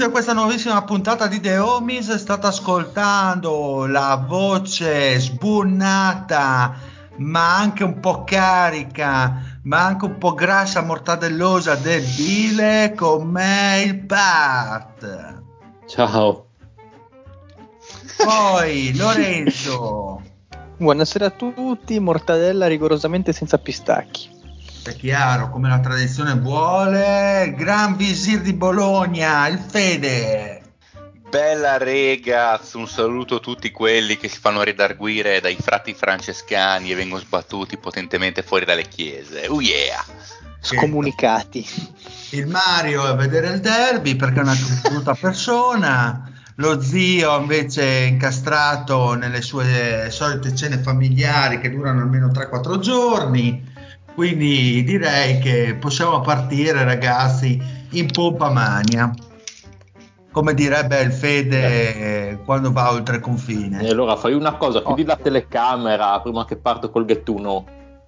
Benvenuti a questa nuovissima puntata di The Homies. State ascoltando la voce sbunnata, ma anche un po' carica, ma anche un po' grassa, mortadellosa del Bile. Con me il Pat. Ciao. Poi Lorenzo. Buonasera a tutti, mortadella rigorosamente senza pistacchi. È chiaro, come la tradizione vuole, Gran Visir di Bologna, il Fede. Bella rega, un saluto a tutti quelli che si fanno ridarguire dai frati francescani e vengono sbattuti potentemente fuori dalle chiese. Oh yeah! Scomunicati. Il Mario a vedere il derby perché è una brutta persona. Lo zio invece è incastrato nelle sue solite cene familiari che durano almeno 3-4 giorni. Quindi direi che possiamo partire, ragazzi, in pompa mania. Come direbbe il Fede quando va oltre confine. E allora fai una cosa, chiudi la telecamera prima che parto col ghettuno.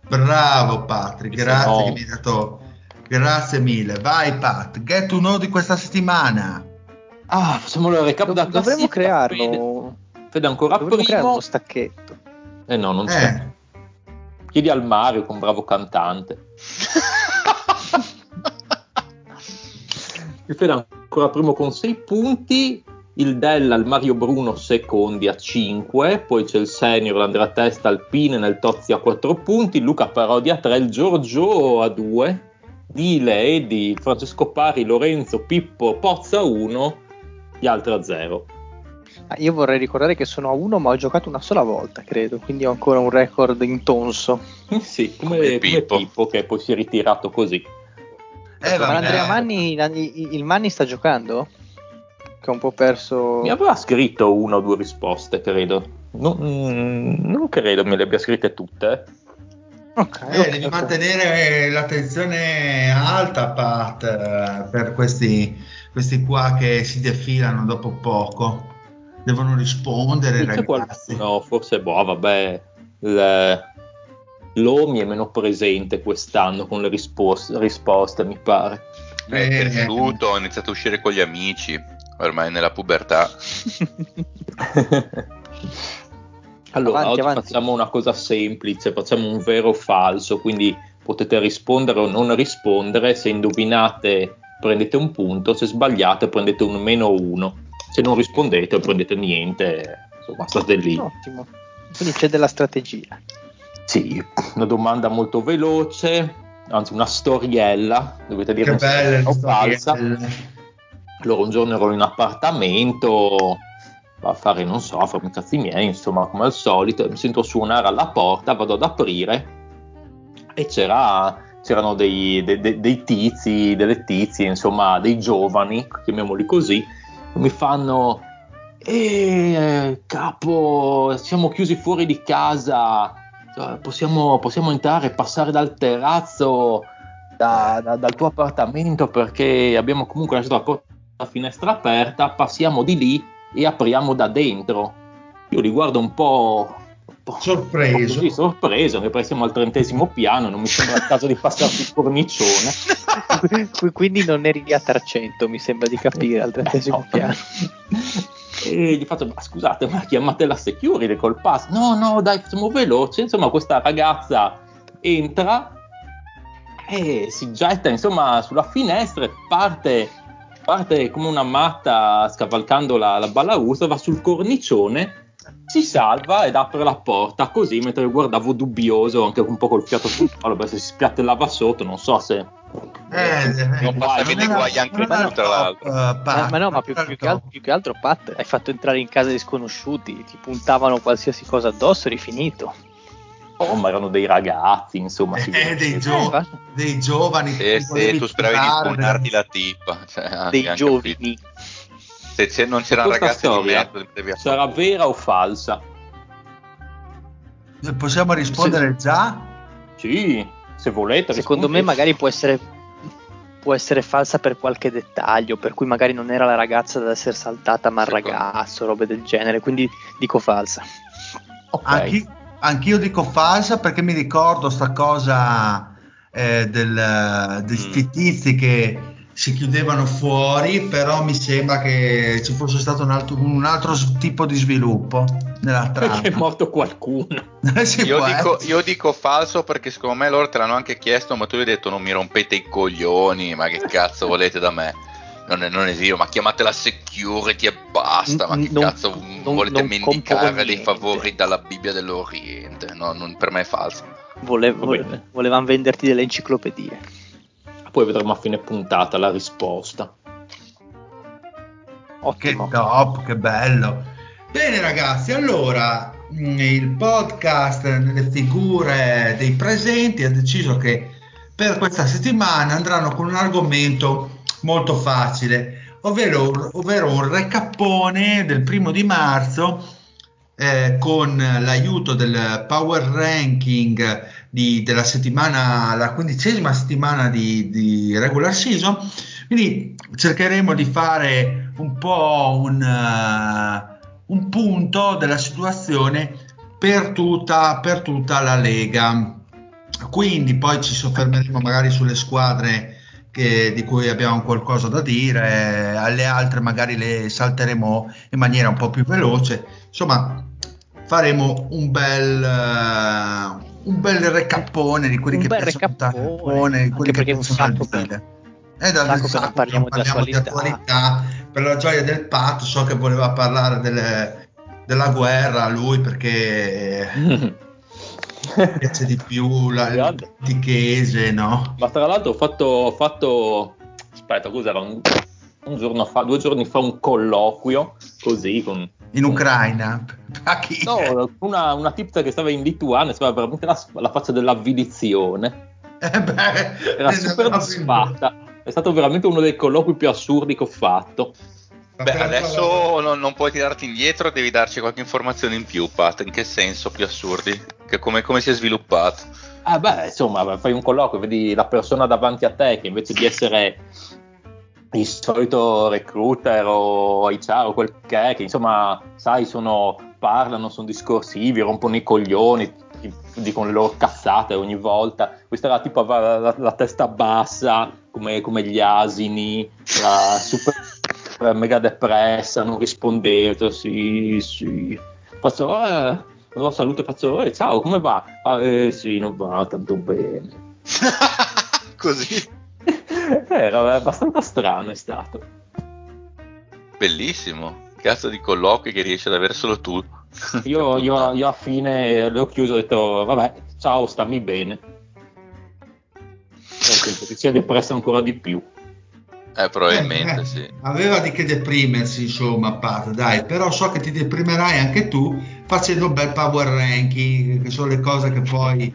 Bravo Patrick, grazie no- che mi hai dato. Grazie mille. Vai Pat, get to know di questa settimana. Ah, facciamo il recap da Dovremmo classifica. crearlo. Fede, Fede ancora Dovremmo creare primo. uno stacchetto. Eh no, non c'è. Eh, Chiedi al Mario, che è un bravo cantante. Il Fede ancora primo con 6 punti. Il Della, il Mario Bruno secondi a 5. Poi c'è il Senior, l'Andrea Testa, il Pine nel Tozzi a 4 punti. Luca Parodi a 3. Il Giorgio a 2. Dile, Edi, Francesco Pari, Lorenzo, Pippo, Pozza a 1. Gli altri a 0. Ah, io vorrei ricordare che sono a uno, ma ho giocato una sola volta, credo, quindi ho ancora un record intonso. Sì, come, Come come Pippo. Pippo. che poi si è ritirato così. eh, ma vabbè. l'Andrea Manni, il Manni sta giocando? Che ha un po' perso. Mi aveva scritto una o due risposte, credo. Non, mm, non credo me le abbia scritte tutte. Ok, Eh, ok, devi ok. mantenere l'attenzione alta, Pat, eh, per questi, questi qua che si defilano dopo poco. Devono rispondere, ragazzi. qualcuno, forse, boh, vabbè, il- l'Omi è meno presente quest'anno con le rispos- risposte, mi pare. È Eh, cresciuto, ha iniziato a uscire con gli amici, ormai nella pubertà. Allora, Avanti, oggi avanti. facciamo una cosa semplice, facciamo un vero o falso, quindi potete rispondere o non rispondere, se indovinate prendete un punto, se sbagliate prendete un meno uno, se non rispondete prendete niente, insomma state lì. Ottimo. Quindi c'è della strategia. Sì, una domanda molto veloce, anzi una storiella, dovete dire Che vera o falsa. Allora un giorno ero in appartamento a fare, non so, a farmi i cazzi miei, insomma, come al solito, mi sento suonare alla porta, vado ad aprire e c'era, c'erano dei, de- de- dei tizi, delle tizie, insomma, dei giovani, chiamiamoli così, mi fanno, eh, capo, siamo chiusi fuori di casa, cioè, possiamo, possiamo entrare, passare dal terrazzo da- da- dal tuo appartamento perché abbiamo comunque lasciato la porta la finestra aperta, passiamo di lì e apriamo da dentro. Io li guardo un po', sorpreso. Così, sorpreso, anche perché siamo al trentesimo piano, non mi sembra il caso di passarsi il cornicione. Quindi non eri a 300, mi sembra di capire, al trentesimo No. piano. E gli faccio, ma scusate, ma chiamate la security col pass? No, no, dai, facciamo veloce. Insomma, questa ragazza entra e si getta, insomma, sulla finestra e parte, parte come una matta scavalcando la, la balaustra, va sul cornicione, si salva ed apre la porta così, mentre guardavo dubbioso, anche un po' col fiato sul collo, perché se si spiattellava sotto, non so se... Eh, Non passavi dei guai anche tu, tra l'altro. eh, Ma, ma no, ma più, più che altro, più che altro, Pat, hai fatto entrare in casa di sconosciuti, ti puntavano qualsiasi cosa addosso, eri finito. Oh, ma erano dei ragazzi, insomma. Eh, dei, Eh, gio- va- dei giovani sì, volevi tu speravi di spugnarti la tipa. Cioè, Dei giovani. capito. Se c'è- non c'erano Questa ragazzi di storia mezzo, devi sarà vera o falsa? Possiamo rispondere già? Sì, se volete. Secondo me rispondete. magari può essere, può essere falsa per qualche dettaglio, per cui magari non era la ragazza da essere saltata, ma il Secondo- ragazzo, robe del genere, quindi dico falsa. Ok. Anchi- anch'io dico falsa perché mi ricordo sta cosa eh, del, di Mm. sti tizi che si chiudevano fuori, però mi sembra che ci fosse stato un altro, un altro tipo di sviluppo nella trama. Perché è morto qualcuno. Io dico, essere. io dico falso perché secondo me loro te l'hanno anche chiesto, ma tu hai detto non mi rompete i coglioni, ma che cazzo volete da me? Non, è- non esiste, ma chiamate la security e basta, ma che Non- cazzo non- volete non mendicare dei favori dalla Bibbia dell'Oriente? No, non- per me è falso. Vole- Va bene. vole- volevano venderti delle enciclopedie. Poi vedremo a fine puntata la risposta. Che Ottimo. top, che bello. Bene ragazzi, allora mh, il podcast nelle figure dei presenti ha deciso che per questa settimana andranno con un argomento molto facile, ovvero, ovvero un recappone del primo di marzo eh, con l'aiuto del power ranking di- della settimana, la quindicesima settimana di, di regular season. Quindi cercheremo di fare un po' un, eh, un punto della situazione per tutta, per tutta la Lega. Quindi poi ci soffermeremo magari sulle squadre che- di cui abbiamo qualcosa da dire, alle altre magari le salteremo in maniera un po' più veloce. Insomma, faremo un bel, eh, un bel recappone di quelli Un che tanto, recappone, di quelli che piacciono al. È da sacco sacco parliamo non di attualità. attualità. Per la gioia del patto, so che voleva parlare delle- della guerra lui perché piace di più la, politichese, no? Ma tra l'altro ho fatto, ho fatto aspetta, cos'era? Un, un giorno fa, due giorni fa un colloquio così con In Ucraina. A chi? no, una, una che stava in Lituania, stava veramente la, la faccia dell'avvidizione. Eh beh, Era ne super disfatta. È stato veramente uno dei colloqui più assurdi che ho fatto. Beh, adesso non, non puoi tirarti indietro, devi darci qualche informazione in più, Pat. In che senso più assurdi? Che come, come si è sviluppato? Ah beh, insomma, fai un colloquio, vedi la persona davanti a te che invece di essere il solito recruiter o HR o quel che è, che insomma, sai, sono, parlano, sono discorsivi, rompono i coglioni, dicono le loro cazzate ogni volta. Questa era tipo aveva la, la testa bassa, come, come gli asini, la super mega depressa, non rispondeva, sì, sì. Faccio, eh, lo saluto e faccio, eh, ciao, come va? Ah, eh, sì, non va tanto bene. Così. Era abbastanza strano, è stato. Bellissimo. Cazzo di colloqui che riesci ad avere solo tu. Io, io, io a fine le ho chiuso e ho detto, vabbè, ciao, stammi bene. Perché ti sia depressa ancora di più. Eh, probabilmente Eh, sì. Aveva di che deprimersi, insomma, Pat, dai, però so che ti deprimerai anche tu facendo un bel power ranking, che sono le cose che poi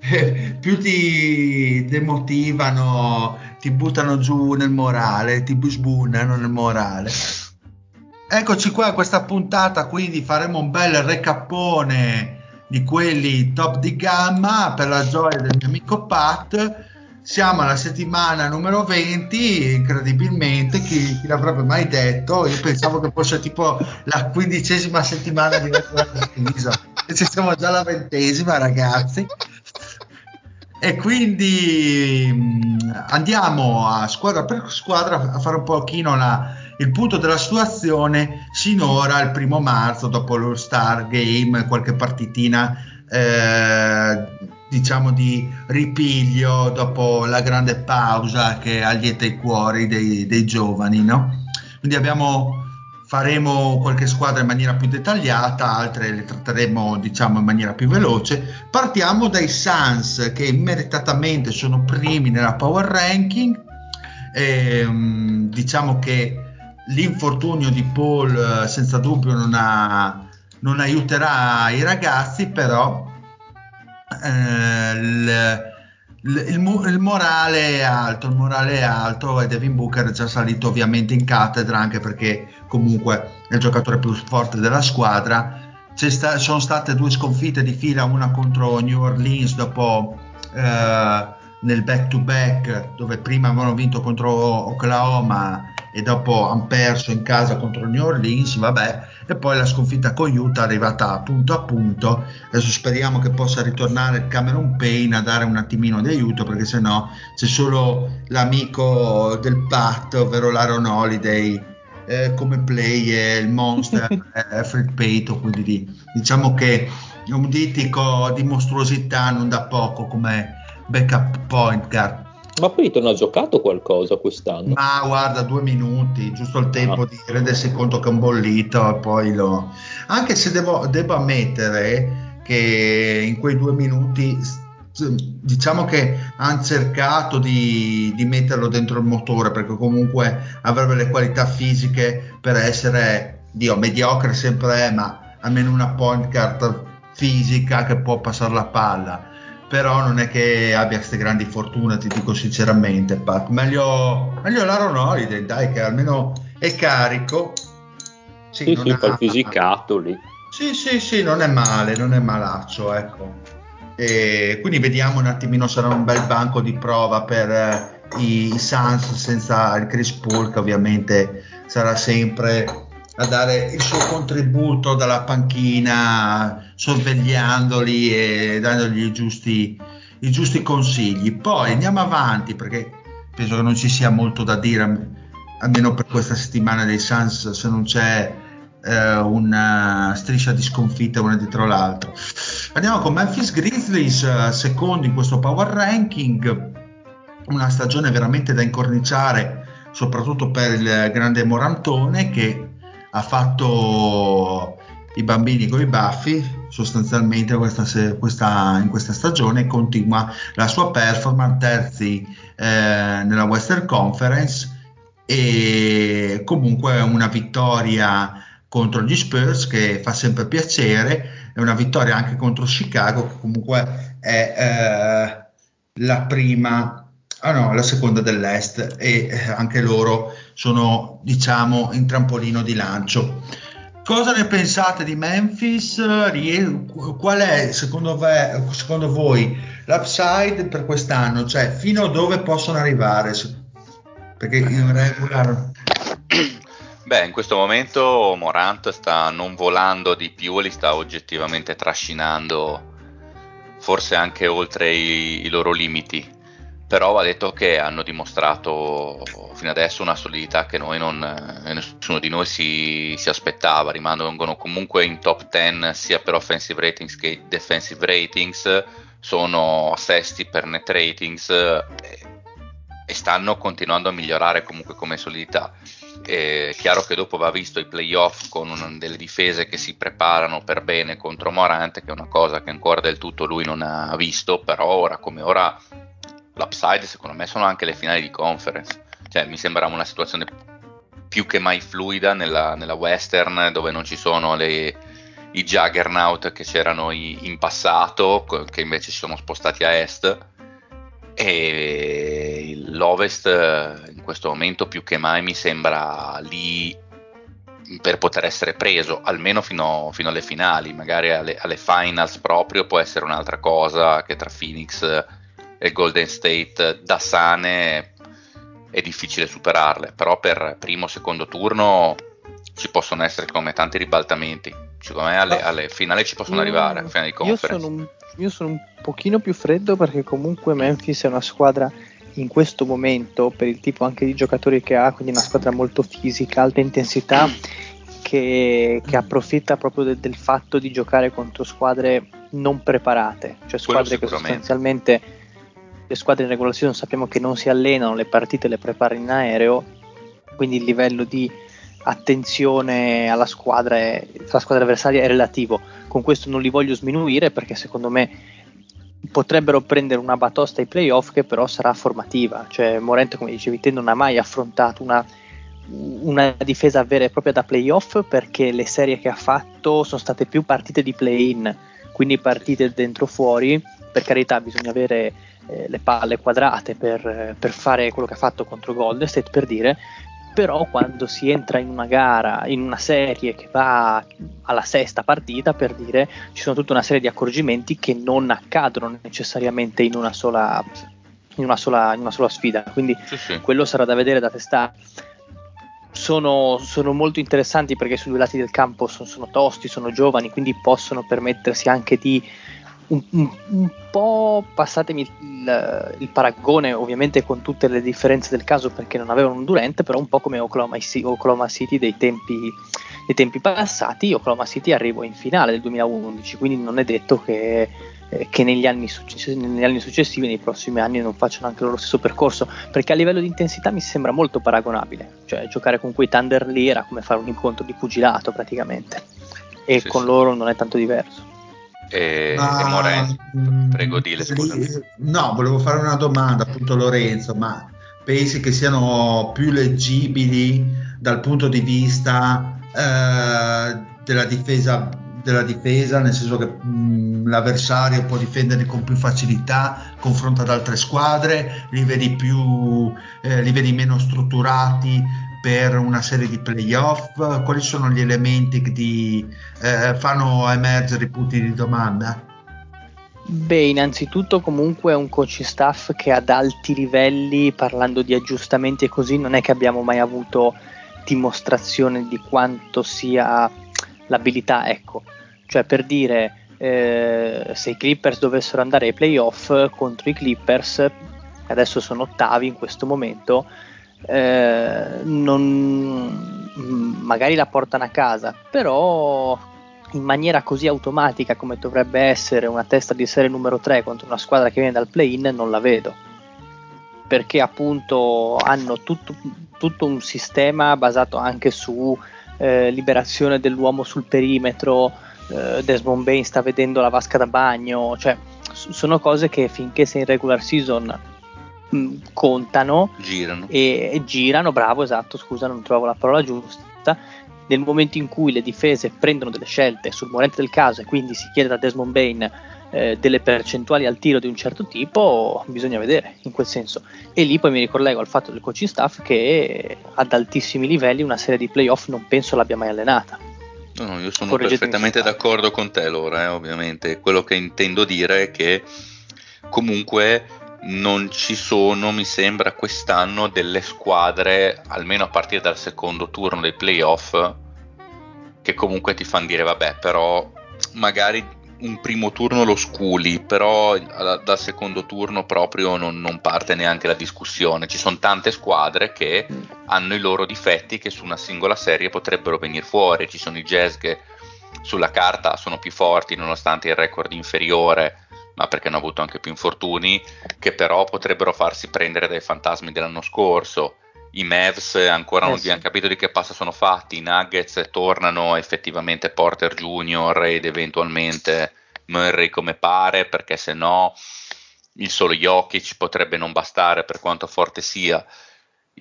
eh, più ti demotivano, ti buttano giù nel morale, ti sbunano nel morale. Eccoci qua a questa puntata, quindi faremo un bel recappone di quelli top di gamma per la gioia del mio amico Pat. Siamo alla settimana numero 20, incredibilmente, chi, chi, l'avrebbe mai detto? Io pensavo che fosse tipo la quindicesima settimana di Retroviso, invece siamo già alla ventesima ragazzi. E quindi mm, andiamo a squadra per squadra a fare un pochino la, il punto della situazione sinora il primo marzo dopo l'All Star Game, qualche partitina eh, diciamo di ripiglio dopo la grande pausa che allieta i cuori dei, dei giovani, no? Quindi abbiamo, faremo qualche squadra in maniera più dettagliata, altre le tratteremo diciamo in maniera più veloce. Partiamo dai Suns che immediatamente sono primi nella power ranking. E, um, diciamo che l'infortunio di Paul eh, senza dubbio non, ha, non aiuterà i ragazzi, però eh, il, il, il, morale è alto, il morale è alto e Devin Booker è già salito ovviamente in cattedra anche perché comunque è il giocatore più forte della squadra. Sta, sono state due sconfitte di fila, una contro New Orleans dopo eh, nel back to back dove prima avevano vinto contro Oklahoma e dopo hanno perso in casa contro New Orleans, vabbè, e poi la sconfitta con Utah è arrivata punto a punto. Adesso speriamo che possa ritornare Cameron Payne a dare un attimino di aiuto perché sennò c'è solo l'amico del Pat, ovvero l'Aaron Holiday eh, come play e il monster eh, Fred Payton, quindi di, diciamo che un ditico di mostruosità non da poco come backup point guard. Ma poi non ha giocato qualcosa quest'anno? Ma guarda, due minuti, giusto il tempo ah. di rendersi conto che è un bollito e poi lo... Anche se devo, devo ammettere che in quei due minuti diciamo che hanno cercato di, di, metterlo dentro il motore perché comunque avrebbe le qualità fisiche per essere Dio, mediocre sempre è ma almeno una point card fisica che può passare la palla però non è che abbia queste grandi fortune, ti dico sinceramente, Pat. Meglio, meglio l'Aaron Holiday, dai, che almeno è carico. Sì, sì, sì fa fisicato lì. Sì, sì, sì, non è male, non è malaccio, ecco. E quindi vediamo un attimino, sarà un bel banco di prova per eh, i, i Suns senza il Chris Paul, che ovviamente sarà sempre a dare il suo contributo dalla panchina, sorvegliandoli e dandogli i giusti, i giusti consigli. Poi andiamo avanti perché penso che non ci sia molto da dire, almeno per questa settimana dei Suns, se non c'è eh, una striscia di sconfitte una dietro l'altra. Andiamo con Memphis Grizzlies, eh, secondo in questo power ranking, una stagione veramente da incorniciare, soprattutto per il grande Morantone che ha fatto i bambini con i baffi sostanzialmente questa, questa, in questa stagione continua la sua performance terzi eh, nella Western Conference e comunque una vittoria contro gli Spurs che fa sempre piacere e una vittoria anche contro Chicago che comunque è eh, la prima ah no, la seconda dell'Est e eh, anche loro sono diciamo in trampolino di lancio. Cosa ne pensate di Memphis? Qual è secondo, ve, secondo voi l'upside per quest'anno? Cioè fino a dove possono arrivare? Perché in regular... Beh, in questo momento Morant sta non volando di più, li sta oggettivamente trascinando forse anche oltre i, i loro limiti però va detto che hanno dimostrato fino adesso una solidità che non, eh, nessuno di noi si, si, aspettava, rimangono comunque in top 10 sia per offensive ratings che defensive ratings, sono sesti per net ratings e, eh, e stanno continuando a migliorare comunque come solidità. È chiaro che dopo va visto i playoff con delle difese che si preparano per bene contro Morante, che è una cosa che ancora del tutto lui non ha visto, però ora come ora l'upside secondo me sono anche le finali di conference. Cioè, mi sembra una situazione più che mai fluida nella, nella western dove non ci sono le, i juggernaut che c'erano in passato, che invece si sono spostati a est. E l'Ovest in questo momento più che mai mi sembra lì per poter essere preso, almeno fino, fino alle finali, magari alle, alle, finals proprio può essere un'altra cosa che tra Phoenix e Golden State da sane è difficile superarle, però per primo o secondo turno ci possono essere come tanti ribaltamenti. Secondo me alle, alle finali ci possono io, arrivare, di io sono, un, io sono un pochino più freddo perché comunque Memphis è una squadra in questo momento, per il tipo anche di giocatori che ha, quindi una squadra molto fisica, alta intensità, che, che approfitta proprio de, del fatto di giocare contro squadre non preparate, cioè squadre che sostanzialmente le squadre in regular season sappiamo che non si allenano, le partite le preparano in aereo, quindi il livello di attenzione alla squadra, è, alla squadra avversaria è relativo. Con questo non li voglio sminuire perché secondo me potrebbero prendere una batosta ai playoff che però sarà formativa. Cioè Morente, come dicevi te, non ha mai affrontato una, una difesa vera e propria da playoff perché le serie che ha fatto sono state più partite di play-in, quindi partite dentro fuori. Per carità, bisogna avere eh, le palle quadrate per, per, fare quello che ha fatto contro Golden State, per dire, però quando si entra in una gara, in una serie che va alla sesta partita, per dire, ci sono tutta una serie di accorgimenti che non accadono necessariamente in una sola, in una sola, in una sola sfida, quindi sì, sì. quello sarà da vedere, da testare. Sono, sono, molto interessanti perché sui due lati del campo sono, sono tosti, sono giovani, quindi possono permettersi anche di un, un, un po', passatemi il, il, paragone, ovviamente con tutte le differenze del caso perché non avevano un Durante, però un po' come Oklahoma, Oklahoma City dei tempi, dei tempi, passati, Oklahoma City arrivò in finale del 2011, quindi non è detto che, eh, che negli, anni successivi, negli, anni successivi, nei prossimi anni, non facciano anche lo stesso percorso, perché a livello di intensità mi sembra molto paragonabile, cioè giocare con quei Thunder lì era come fare un incontro di pugilato praticamente, e sì, con sì. loro non è tanto diverso e, ma, e Moreno. Mm, prego, dile scusa. No, volevo fare una domanda appunto Lorenzo, ma pensi che siano più leggibili dal punto di vista eh, della difesa della difesa, nel senso che mh, mm, l'avversario può difendere con più facilità, confronta ad altre squadre, li vedi, più, eh, li vedi meno strutturati, per una serie di playoff? Quali sono gli elementi che ti eh, fanno emergere i punti di domanda? Beh, innanzitutto comunque è un coach staff che ad alti livelli, parlando di aggiustamenti e così, non è che abbiamo mai avuto dimostrazione di quanto sia l'abilità, ecco. Cioè per dire, eh, se i Clippers dovessero andare ai playoff contro i Clippers, adesso sono ottavi in questo momento, eh, non, magari la portano a casa, però in maniera così automatica come dovrebbe essere una testa di serie numero 3 contro una squadra che viene dal play-in non la vedo. Perché appunto hanno tutto, tutto un sistema basato anche su eh, liberazione dell'uomo sul perimetro eh, Desmond Bain sta vedendo la vasca da bagno cioè sono cose che finché sei in regular season mh, contano girano. E, e girano, bravo, esatto, scusa, non trovo la parola giusta. Nel momento in cui le difese prendono delle scelte sul morente del caso e quindi si chiede da Desmond Bain eh, delle percentuali al tiro di un certo tipo, bisogna vedere in quel senso. E lì poi mi ricollego al fatto del coaching staff che ad altissimi livelli una serie di playoff non penso l'abbia mai allenata. No, io sono perfettamente d'accordo con te, Laura, eh, ovviamente. Quello che intendo dire è che comunque non ci sono, mi sembra, quest'anno delle squadre, almeno a partire dal secondo turno dei playoff, che comunque ti fanno dire, vabbè, però magari un primo turno lo sculi, però dal secondo turno proprio non, non, parte neanche la discussione. Ci sono tante squadre che hanno i loro difetti che su una singola serie potrebbero venire fuori. Ci sono i Jazz che sulla carta sono più forti nonostante il record inferiore ma perché hanno avuto anche più infortuni, che però potrebbero farsi prendere dai fantasmi dell'anno scorso. I Mavs ancora eh non sì. capito di che passa sono fatti, i Nuggets tornano effettivamente Porter Junior ed eventualmente Murray come pare, perché se no il solo Jokic potrebbe non bastare per quanto forte sia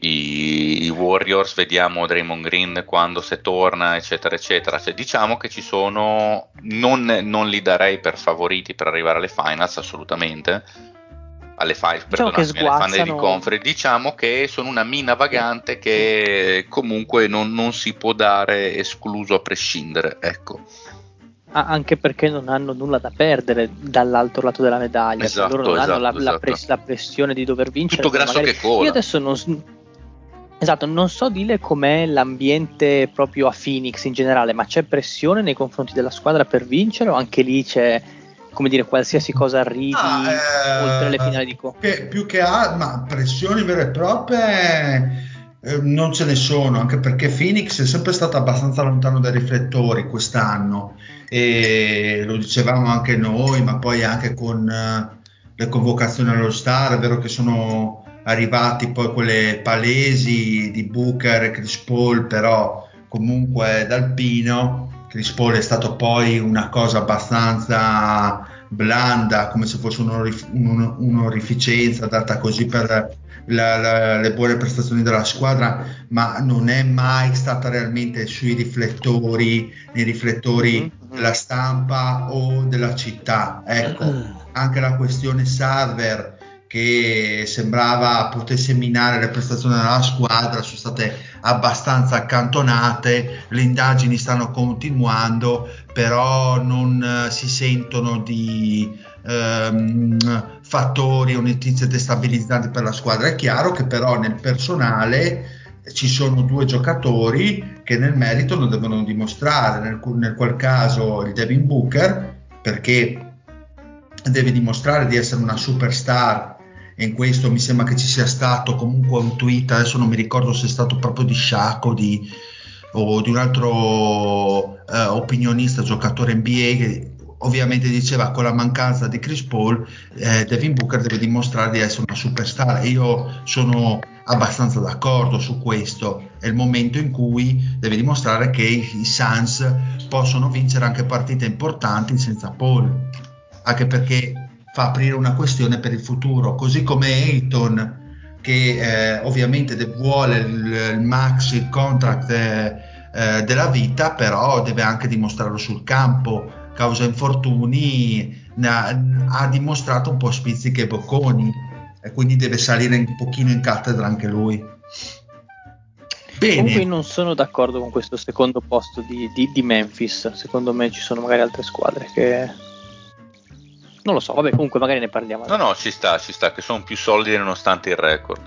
i, i, Warriors, vediamo Draymond Green quando se torna, eccetera, eccetera. Cioè, diciamo che ci sono, non, non, li darei per favoriti per arrivare alle finals, assolutamente. Alle, fi- diciamo alle finali di conference, diciamo che sono una mina vagante che comunque non, non si può dare escluso a prescindere. Ecco anche perché non hanno nulla da perdere dall'altro lato della medaglia, esatto, loro non esatto, hanno la, esatto. la, press- la, pressione di dover vincere. Tutto grasso magari... che cola. Io adesso non, esatto, non so dire com'è l'ambiente proprio a Phoenix in generale, ma c'è pressione nei confronti della squadra per vincere o anche lì c'è come dire, qualsiasi cosa arrivi Ah, eh, oltre le finali di Coppa. Che più che ha, ma pressioni vere e proprie eh, non ce ne sono, anche perché Phoenix è sempre stato abbastanza lontano dai riflettori quest'anno e lo dicevamo anche noi, ma poi anche con eh, le convocazioni allo Star, è vero che sono arrivati poi quelle palesi di Booker e Chris Paul, però comunque dal Pino Chris Paul è stato poi una cosa abbastanza blanda, come se fosse un'orif- un- un'orificenza data così per la, la, le buone prestazioni della squadra, ma non è mai stata realmente sui riflettori, nei riflettori Mm-hmm. della stampa o della città. Ecco, anche la questione server che sembrava potesse minare le prestazioni della squadra sono state abbastanza accantonate, le indagini stanno continuando, però non eh, si sentono di ehm, fattori o notizie destabilizzanti per la squadra. È chiaro che però nel personale ci sono due giocatori che nel merito lo devono dimostrare, nel, nel qual caso il Devin Booker, perché deve dimostrare di essere una superstar e in questo mi sembra che ci sia stato comunque un tweet, adesso non mi ricordo se è stato proprio di Shaq o di, o di un altro eh, opinionista, giocatore NBA che ovviamente diceva con la mancanza di Chris Paul eh, Devin Booker deve dimostrare di essere una superstar. E io sono abbastanza d'accordo su questo. È il momento in cui deve dimostrare che i, i Suns possono vincere anche partite importanti senza Paul. Anche perché fa aprire una questione per il futuro, così come Ayton che eh, ovviamente vuole il, il maxi contract eh, eh, della vita, però deve anche dimostrarlo sul campo, causa infortuni, ha, ha, dimostrato un po' spizzichi e bocconi e quindi deve salire un pochino in cattedra anche lui. Bene. Comunque non sono d'accordo con questo secondo posto di, di, di Memphis, secondo me ci sono magari altre squadre che non lo so, vabbè, comunque magari ne parliamo. No, no, ci sta, ci sta, che sono più solidi nonostante il record.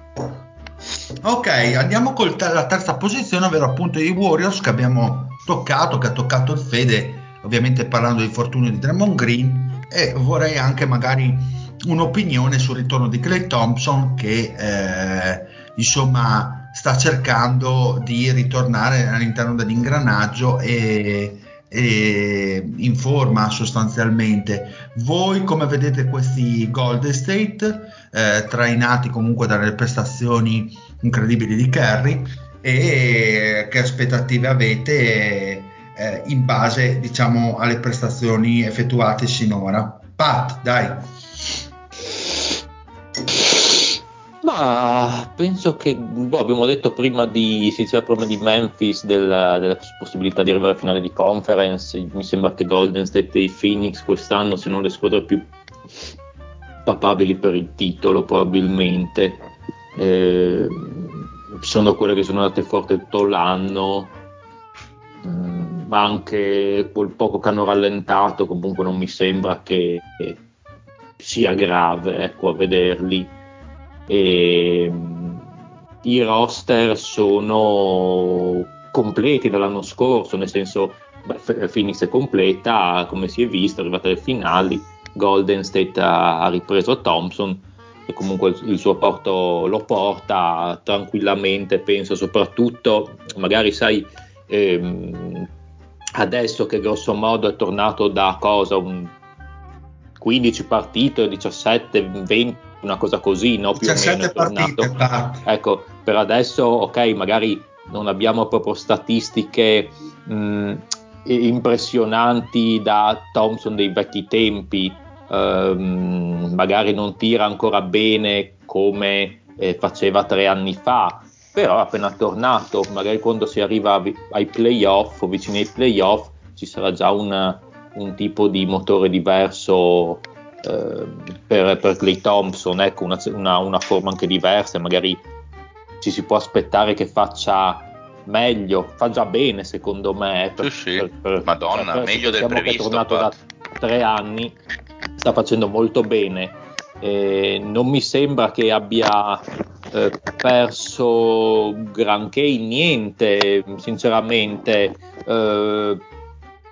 Ok, andiamo con la terza posizione, ovvero appunto i Warriors che abbiamo toccato, che ha toccato il Fede, ovviamente parlando di fortuna di Draymond Green e vorrei anche magari un'opinione sul ritorno di Clay Thompson che eh, insomma sta cercando di ritornare all'interno dell'ingranaggio e in forma sostanzialmente. Voi come vedete questi Golden State eh, trainati comunque dalle prestazioni incredibili di Kerry e che aspettative avete eh, in base diciamo alle prestazioni effettuate sinora? Pat, dai. Ma penso che boh, abbiamo detto prima di si diceva prima di Memphis della, della, possibilità di arrivare a finale di conference. Mi sembra che Golden State e Phoenix quest'anno siano le squadre più papabili per il titolo, probabilmente. Eh, sono quelle che sono andate forte tutto l'anno, mm, ma anche quel poco che hanno rallentato, comunque non mi sembra che sia grave ecco, a vederli e i roster sono completi dall'anno scorso, nel senso Phoenix è completa, come si è visto, è arrivata alle finali, Golden State ha, ripreso Thompson e comunque il, suo porto lo porta tranquillamente, penso soprattutto, magari sai, ehm, adesso che grosso modo è tornato da cosa, un 15 partite, 17, 20 una cosa così, no? Più 17 o meno partite, Ecco, per adesso, ok, magari non abbiamo proprio statistiche mh, impressionanti da Thompson dei vecchi tempi, ehm, magari non tira ancora bene come eh, faceva tre anni fa, però appena tornato, magari quando si arriva ai playoff o vicino ai playoff, ci sarà già una, un tipo di motore diverso per, per Clay Thompson, ecco, una, una, una, forma anche diversa, magari ci si può aspettare che faccia meglio, fa già bene secondo me. Per, sì, sì. Per, Madonna, meglio del previsto. È tornato da tre anni, sta facendo molto bene. Eh, non mi sembra che abbia eh, perso granché in niente, sinceramente. Eh,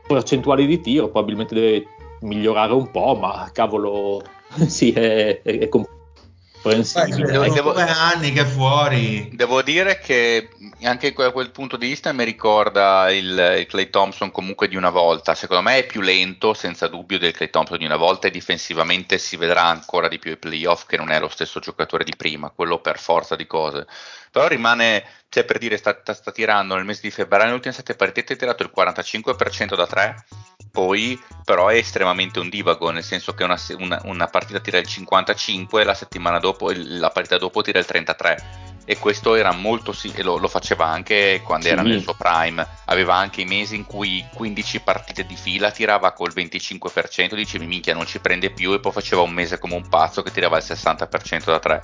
percentuali di tiro probabilmente deve migliorare un po', ma cavolo, sì, è, è, è comprensibile. Beh, devo, due anni che è fuori. Devo dire che anche da quel punto di vista mi ricorda il, il, Clay Thompson comunque di una volta. Secondo me è più lento, senza dubbio, del Clay Thompson di una volta e difensivamente si vedrà ancora di più ai playoff che non è lo stesso giocatore di prima, quello per forza di cose. Però rimane, cioè per dire, sta, sta, sta tirando nel mese di febbraio, nelle ultime sette partite ha tirato il 45% da 3 poi però è estremamente un divago, nel senso che una, una, una partita tira il 55 la settimana dopo, la partita dopo tira il 33 e questo era molto e lo, lo, faceva anche quando sì. era nel suo prime. Aveva anche i mesi in cui 15 partite di fila tirava col 25% dicevi minchia non ci prende più e poi faceva un mese come un pazzo che tirava il 60% da 3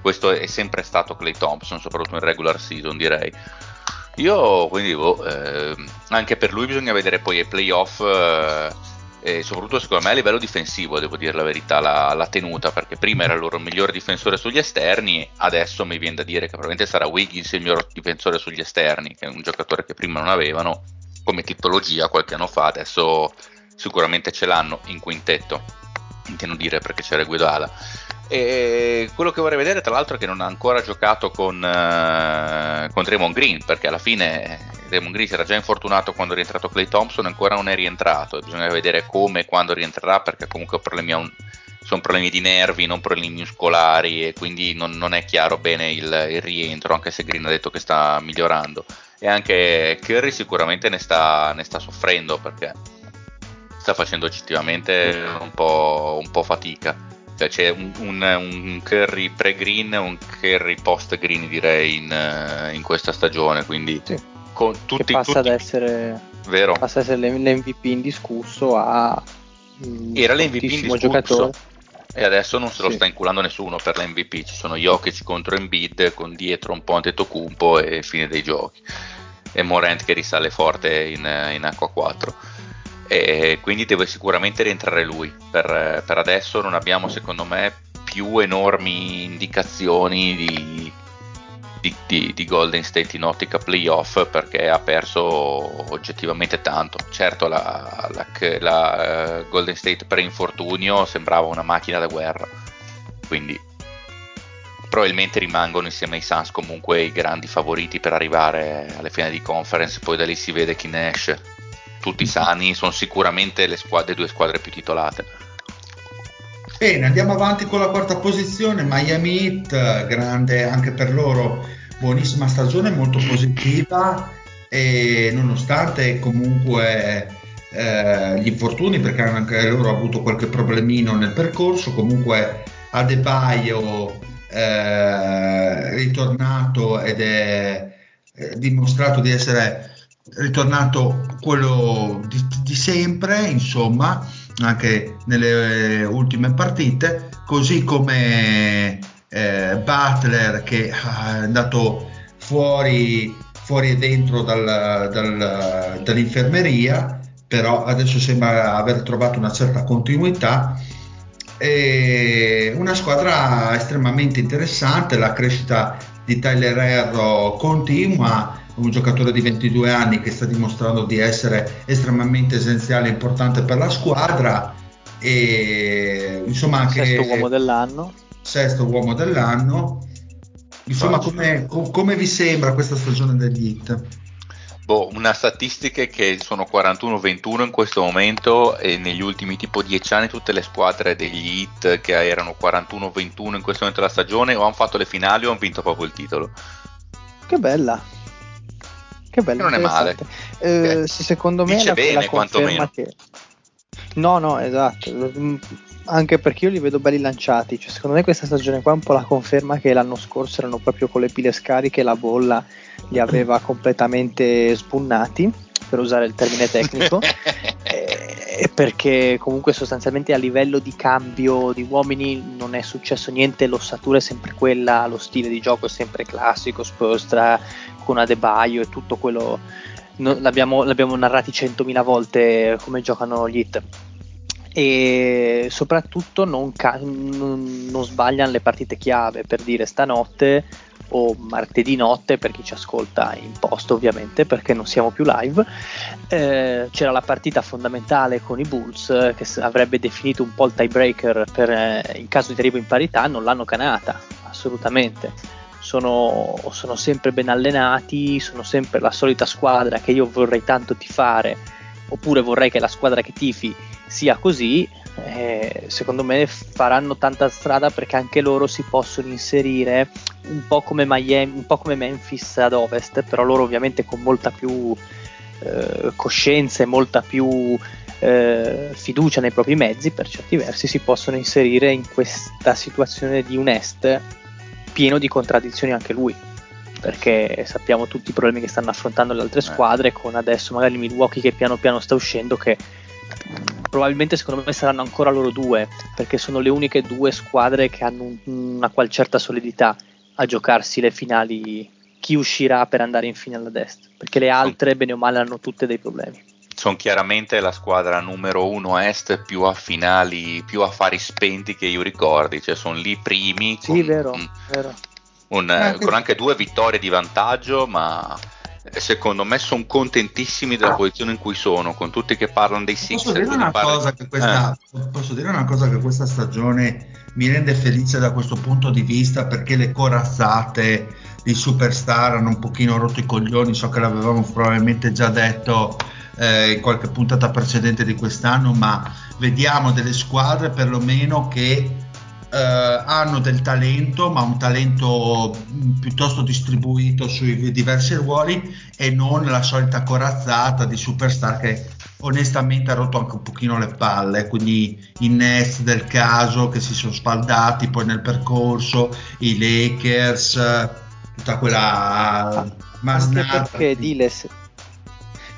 questo è sempre stato Clay Thompson soprattutto in regular season direi io quindi boh, eh, anche per lui bisogna vedere poi ai playoff eh, e soprattutto secondo me a livello difensivo devo dire la verità la, la, tenuta perché prima era il loro miglior difensore sugli esterni adesso mi viene da dire che probabilmente sarà Wiggins il miglior difensore sugli esterni che è un giocatore che prima non avevano come titologia qualche anno fa adesso sicuramente ce l'hanno in quintetto intendo dire perché c'era Guidala e quello che vorrei vedere, tra l'altro, è che non ha ancora giocato con, uh, con Draymond Green, perché alla fine Draymond Green si era già infortunato quando è rientrato Clay Thompson, ancora non è rientrato. Bisogna vedere come e quando rientrerà, perché comunque problemi un, sono problemi di nervi, non problemi muscolari, e quindi non, non è chiaro bene il, il, rientro, anche se Green ha detto che sta migliorando. E anche Curry sicuramente ne sta, ne sta soffrendo, perché sta facendo oggettivamente un po', un po fatica cioè c'è un, un, un curry pre-green e un curry post-green direi in, in questa stagione, quindi sì. con tutti, che passa, tutti... Ad essere, Vero. passa ad essere l'MVP indiscusso a era l'MVP indiscusso giocatore. e adesso non se lo sì. sta inculando nessuno per l'MVP ci sono Jokic contro Embiid con dietro un po' Antetokounmpo e fine dei giochi e Morant che risale forte in, in acqua 4 e quindi deve sicuramente rientrare lui. Per, per adesso non abbiamo, secondo me, più enormi indicazioni di, di, di, di, Golden State in ottica playoff perché ha perso oggettivamente tanto. Certo, la, la, la uh, Golden State pre-infortunio sembrava una macchina da guerra, quindi probabilmente rimangono insieme ai Suns comunque i grandi favoriti per arrivare alle finali di conference. Poi da lì si vede chi ne esce tutti sani, sono sicuramente le, squadre, le due squadre più titolate. Bene, andiamo avanti con la quarta posizione, Miami Heat, grande anche per loro, buonissima stagione, molto positiva e nonostante comunque eh, gli infortuni, perché anche loro hanno avuto qualche problemino nel percorso, comunque Adebaio eh, ritornato ed è, è dimostrato di essere ritornato quello di, di, sempre, insomma, anche nelle ultime partite, così come eh, Butler che è andato fuori, fuori e dentro dal, dal, dall'infermeria, però adesso sembra aver trovato una certa continuità. E una squadra estremamente interessante, la crescita di Tyler Herro continua un giocatore di 22 anni che sta dimostrando di essere estremamente essenziale e importante per la squadra e insomma anche sesto uomo dell'anno sesto uomo dell'anno insomma come, come vi sembra questa stagione degli hit? Boh, una statistica è che sono 41-21 in questo momento e negli ultimi tipo 10 anni tutte le squadre degli hit che erano 41-21 in questo momento della stagione o hanno fatto le finali o hanno vinto proprio il titolo. Che bella. Che bello. Non è male. Eh, sì, secondo me Dice la, bene, la conferma che... No, no, esatto. Anche perché io li vedo belli lanciati. Cioè, secondo me questa stagione qua è un po' la conferma che l'anno scorso erano proprio con le pile scariche la bolla li aveva completamente spunnati, per usare il termine tecnico. e perché comunque sostanzialmente a livello di cambio di uomini non è successo niente, l'ossatura è sempre quella, lo stile di gioco è sempre classico, Spostra con Adebayo e tutto quello no, l'abbiamo, l'abbiamo narrati centomila volte come giocano gli hit e soprattutto non, ca- non, non sbagliano le partite chiave per dire stanotte o martedì notte per chi ci ascolta in posto ovviamente perché non siamo più live. Eh, c'era la partita fondamentale con i Bulls che avrebbe definito un po' il tiebreaker per, eh, in caso di arrivo in parità non l'hanno canata assolutamente sono, sono sempre ben allenati sono sempre la solita squadra che io vorrei tanto tifare oppure vorrei che la squadra che tifi sia così eh, secondo me faranno tanta strada perché anche loro si possono inserire un po' come, Miami, un po come Memphis ad ovest, però loro ovviamente con molta più eh, coscienza e molta più eh, fiducia nei propri mezzi, per certi versi si possono inserire in questa situazione di un est pieno di contraddizioni anche lui perché sappiamo tutti i problemi che stanno affrontando le altre eh. squadre con adesso magari Milwaukee che piano piano sta uscendo che probabilmente secondo me saranno ancora loro due, perché sono le uniche due squadre che hanno un, una qual certa solidità a giocarsi le finali, chi uscirà per andare in finale ad est, perché le altre bene o male hanno tutte dei problemi. Sono chiaramente la squadra numero uno est più a finali, più affari spenti che io ricordi, cioè sono lì primi. Sì, con, vero, un, vero. Un, eh, con anche due vittorie di vantaggio, ma secondo me sono contentissimi della posizione in cui sono, con tutti che parlano dei Sixers. Posso dire, una parla... cosa che questa, eh. posso dire una cosa che questa stagione mi rende felice da questo punto di vista perché le corazzate di superstar hanno un pochino rotto i coglioni, so che l'avevamo probabilmente già detto eh, in qualche puntata precedente di quest'anno, ma vediamo delle squadre perlomeno che eh, hanno del talento, ma un talento mm, piuttosto distribuito sui diversi ruoli e non la solita corazzata di superstar che onestamente ha rotto anche un pochino le palle, quindi i Nets del caso che si sono spaldati poi nel percorso, i Lakers, tutta quella masnata. Perché Diles,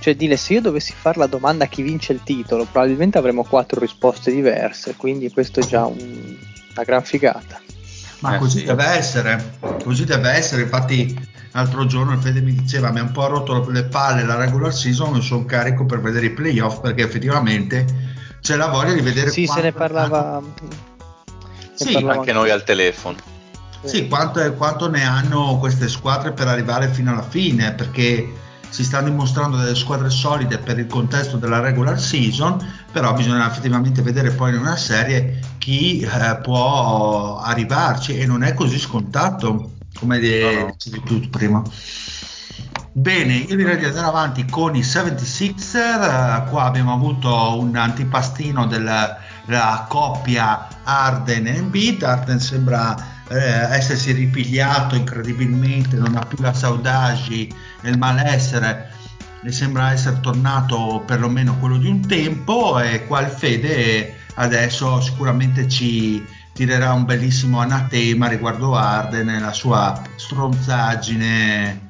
cioè Dile, se io dovessi fare la domanda a chi vince il titolo, probabilmente avremmo quattro risposte diverse, quindi questo è già un, una gran figata. Ma eh, così sì. deve essere, così deve essere. Infatti, l'altro giorno il Fede mi diceva: Mi ha un po' rotto le palle la regular season. E sono carico per vedere i playoff perché effettivamente c'è la voglia di vedere. Sì, se ne parlava. Sì, parlava anche noi al telefono. Sì, quanto, quanto ne hanno queste squadre per arrivare fino alla fine? Perché si stanno dimostrando delle squadre solide per il contesto della regular season, però bisogna effettivamente vedere poi in una serie chi eh, può arrivarci e non è così scontato come dicevi tu prima. Bene, io direi di andare avanti con i 76er, uh, qua abbiamo avuto un antipastino della, della coppia Arden e Embiid, Arden sembra eh, essersi ripigliato incredibilmente, non ha più la saudagi e il malessere e sembra essere tornato perlomeno quello di un tempo e qua il Fede adesso sicuramente ci tirerà un bellissimo anatema riguardo Arden e la sua stronzaggine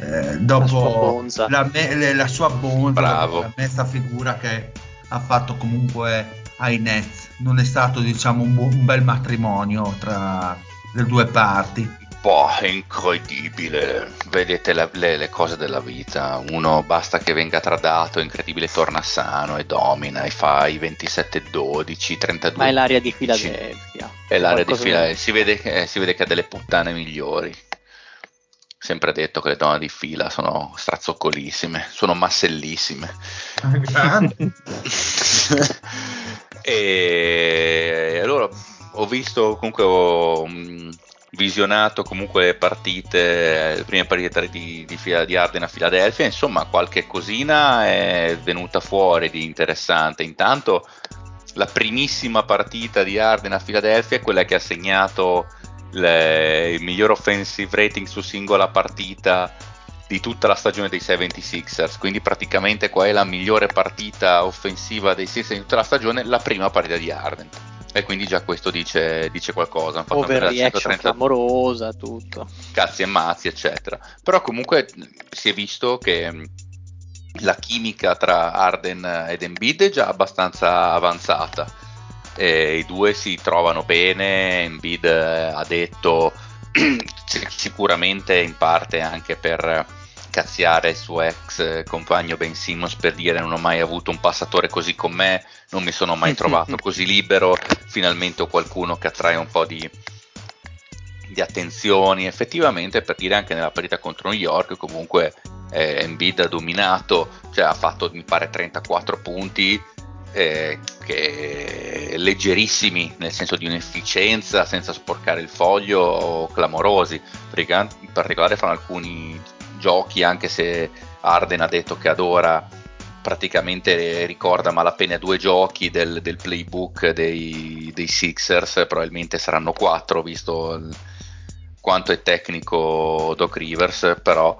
eh, dopo la, me, la, sua bonza, la mezza figura che ha fatto comunque ai Nets. Non è stato diciamo un, bu- un bel matrimonio tra le due parti. Boh, è incredibile. Vedete la, le, le, cose della vita. Uno basta che venga tradato, è incredibile, torna sano e domina e fa i 27-12, 32. Ma è l'aria di Filadelfia. È l'aria di Filadelfia. Si, vede, eh, si vede che ha delle puttane migliori. Sempre detto che le donne di fila sono strazzoccolissime, sono massellissime. e allora ho visto comunque ho mh, visionato comunque le partite le prime partite di, di, di Arden a Filadelfia insomma qualche cosina è venuta fuori di interessante. Intanto la primissima partita di Arden a Filadelfia è quella che ha segnato le, il miglior offensive rating su singola partita di tutta la stagione dei 76ers, quindi praticamente qua è la migliore partita offensiva dei Sixers di tutta la stagione, la prima partita di Arden. E quindi già questo dice, dice qualcosa. Overreaction clamorosa, tutto. Cazzi e mazzi, eccetera. Però comunque si è visto che la chimica tra Arden ed Embiid è già abbastanza avanzata. E I due si trovano bene, Embiid ha detto sicuramente in parte anche per cazziare il suo ex compagno Ben Simmons per dire non ho mai avuto un passatore così con me, non mi sono mai trovato così libero, finalmente ho qualcuno che attrae un po' di, di attenzioni, effettivamente per dire anche nella partita contro New York comunque eh, Embiid ha dominato, cioè ha fatto mi pare 34 punti eh, che leggerissimi nel senso di un'efficienza senza sporcare il foglio clamorosi. In particolare fanno alcuni giochi, anche se Arden ha detto che adora praticamente ricorda malapena due giochi del, del playbook dei, dei, Sixers, probabilmente saranno quattro visto il, quanto è tecnico Doc Rivers, però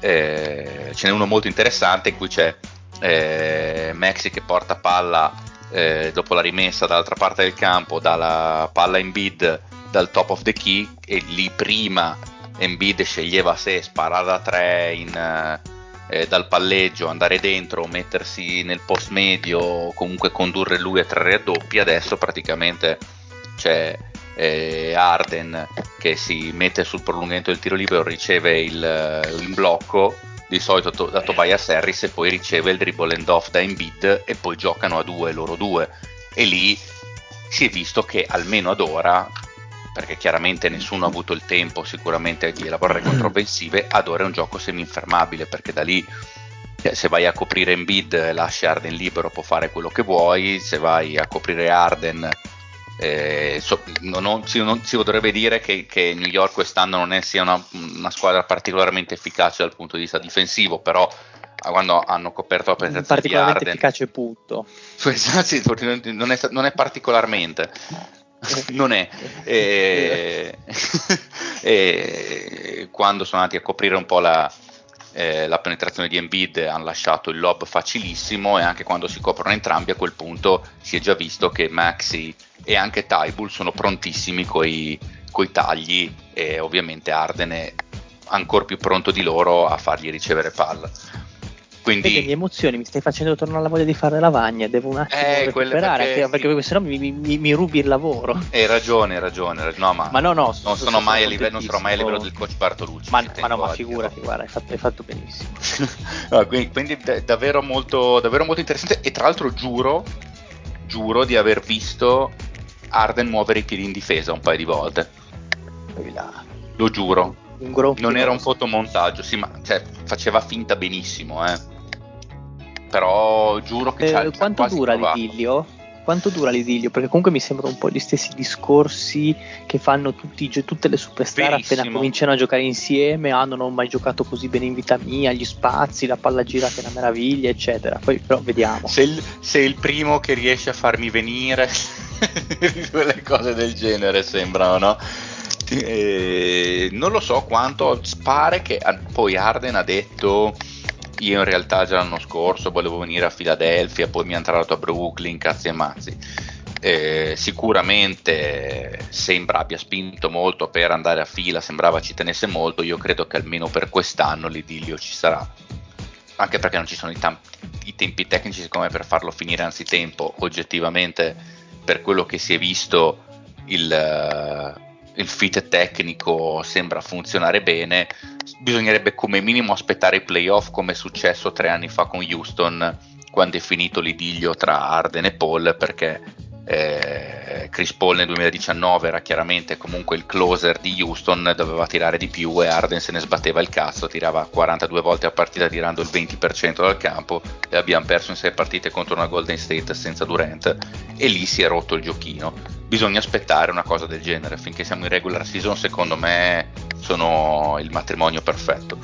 eh, ce n'è uno molto interessante in cui c'è eh, Maxi che porta palla eh, dopo la rimessa dall'altra parte del campo dalla palla in bid dal top of the key e lì prima Embiid sceglieva se sparare da 3 in, eh, dal palleggio, andare dentro, mettersi nel post medio comunque condurre lui a tre raddoppi, adesso praticamente c'è eh, Arden che si mette sul prolungamento del tiro libero, riceve il, il blocco di solito to- da Tobias Harris e poi riceve il dribble end off da Embiid e poi giocano a due loro due. E lì si è visto che almeno ad ora perché chiaramente nessuno ha avuto il tempo sicuramente di lavorare mm. controffensive, ad ora è un gioco semi-infermabile perché da lì cioè, se vai a coprire Embiid lasci Arden libero può fare quello che vuoi, se vai a coprire Arden eh, so, non, non, si, non, si, dovrebbe dire che, che, New York quest'anno non è, sia una, una, squadra particolarmente efficace dal punto di vista difensivo, però quando hanno coperto la penetrazione di Arden particolarmente efficace punto sì, non, è, non è particolarmente non è. E, e, quando sono andati a coprire un po' la, eh, la penetrazione di Embiid hanno lasciato il lob facilissimo e anche quando si coprono entrambi a quel punto si è già visto che Maxi e anche Tybull sono prontissimi coi, coi tagli e ovviamente Arden è ancora più pronto di loro a fargli ricevere palla. Quindi... Vedi, le emozioni mi stai facendo tornare la voglia di fare la lavagna, devo un attimo eh, recuperare, perché, perché, perché sennò mi, mi, mi, rubi il lavoro. Hai ragione, hai ragione, no, ma, ma no, no, non, sono mai a livello, non sarò mai a livello del coach Bartolucci. Ma, ma no, ma figurati, guarda, hai fatto, hai fatto benissimo. no, quindi, quindi davvero, molto, davvero molto interessante e tra l'altro giuro, giuro di aver visto Arden muovere i piedi in difesa un paio di volte. Lo giuro. non era un fotomontaggio, sì, ma cioè, faceva finta benissimo, eh però giuro che eh, quanto dura l'idillio? Quanto dura l'idillio? Perché comunque mi sembrano un po' gli stessi discorsi che fanno tutti, tutte le superstar Benissimo. appena cominciano a giocare insieme. Ah, non ho mai giocato così bene in vita mia, gli spazi, la palla girata è una meraviglia, eccetera. Poi però vediamo. Sei il, sei il primo che riesce a farmi venire quelle cose del genere sembrano, no? Eh, non lo so quanto, pare che poi Arden ha detto io in realtà già l'anno scorso volevo venire a Filadelfia, poi mi hanno tradotto a Brooklyn, cazzi e mazzi. Eh, sicuramente sembra abbia spinto molto per andare a fila, sembrava ci tenesse molto, io credo che almeno per quest'anno l'idillio ci sarà, anche perché non ci sono i, tam- i tempi tecnici secondo me per farlo finire anzitempo, oggettivamente per quello che si è visto il, il fit tecnico sembra funzionare bene, bisognerebbe come minimo aspettare i playoff come è successo tre anni fa con Houston quando è finito l'idillio tra Arden e Paul perché eh, Chris Paul nel 2019 era chiaramente comunque il closer di Houston, doveva tirare di più e Arden se ne sbatteva il cazzo, tirava 42 volte a partita tirando il 20% dal campo e abbiamo perso in 6 partite contro una Golden State senza Durant e lì si è rotto il giochino. Bisogna aspettare una cosa del genere, finché siamo in regular season secondo me sono il matrimonio perfetto.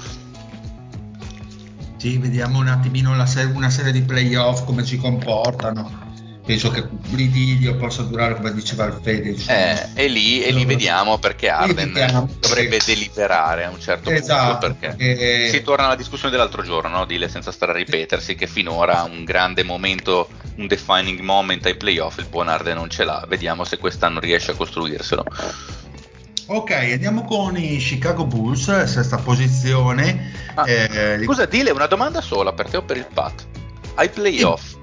Sì, vediamo un attimino serie, una serie di playoff come si comportano penso che l'idilio possa durare come diceva il Fede eh, e lì, e lì vediamo perché Arden vediamo, dovrebbe perché... deliberare a un certo esatto, punto perché eh... si torna alla discussione dell'altro giorno no? Dile senza stare a ripetersi che finora un grande momento un defining moment ai playoff il buon Arden non ce l'ha vediamo se quest'anno riesce a costruirselo Ok, andiamo con i Chicago Bulls, sesta posizione. Ah, eh, scusa, Dile, una domanda sola per te o per il Pat. Ai playoff,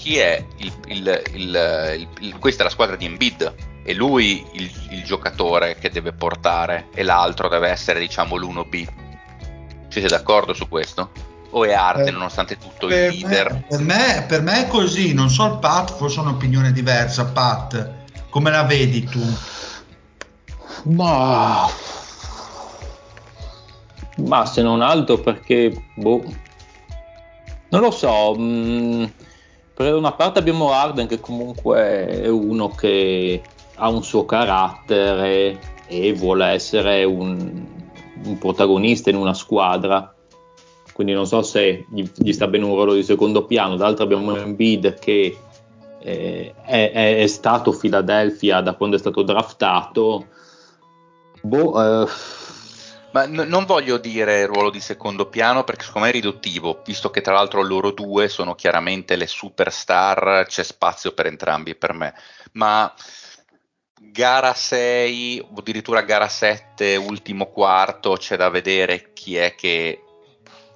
chi è il, il, il, questa è la squadra di Embiid è lui il, il giocatore che deve portare e l'altro deve essere diciamo l'1B. Siete d'accordo su questo? O è Arden Eh, nonostante tutto Per il leader? me, per, me, per me è così, non so il Pat, forse è un'opinione diversa, Pat, come la vedi tu? Ma... Ma se non altro perché, boh, non lo so, mh, per una parte abbiamo Arden che comunque è uno che ha un suo carattere e vuole essere un, un protagonista in una squadra, quindi non so se gli, gli sta bene un ruolo di secondo piano, d'altro abbiamo Embiid che eh, è, è- stato Philadelphia da quando è stato draftato, boh, eh, Ma n- non voglio dire ruolo di secondo piano perché secondo me è riduttivo, visto che tra l'altro loro due sono chiaramente le superstar, c'è spazio per entrambi per me. Ma gara 6 o addirittura gara 7, ultimo quarto, c'è da vedere chi è che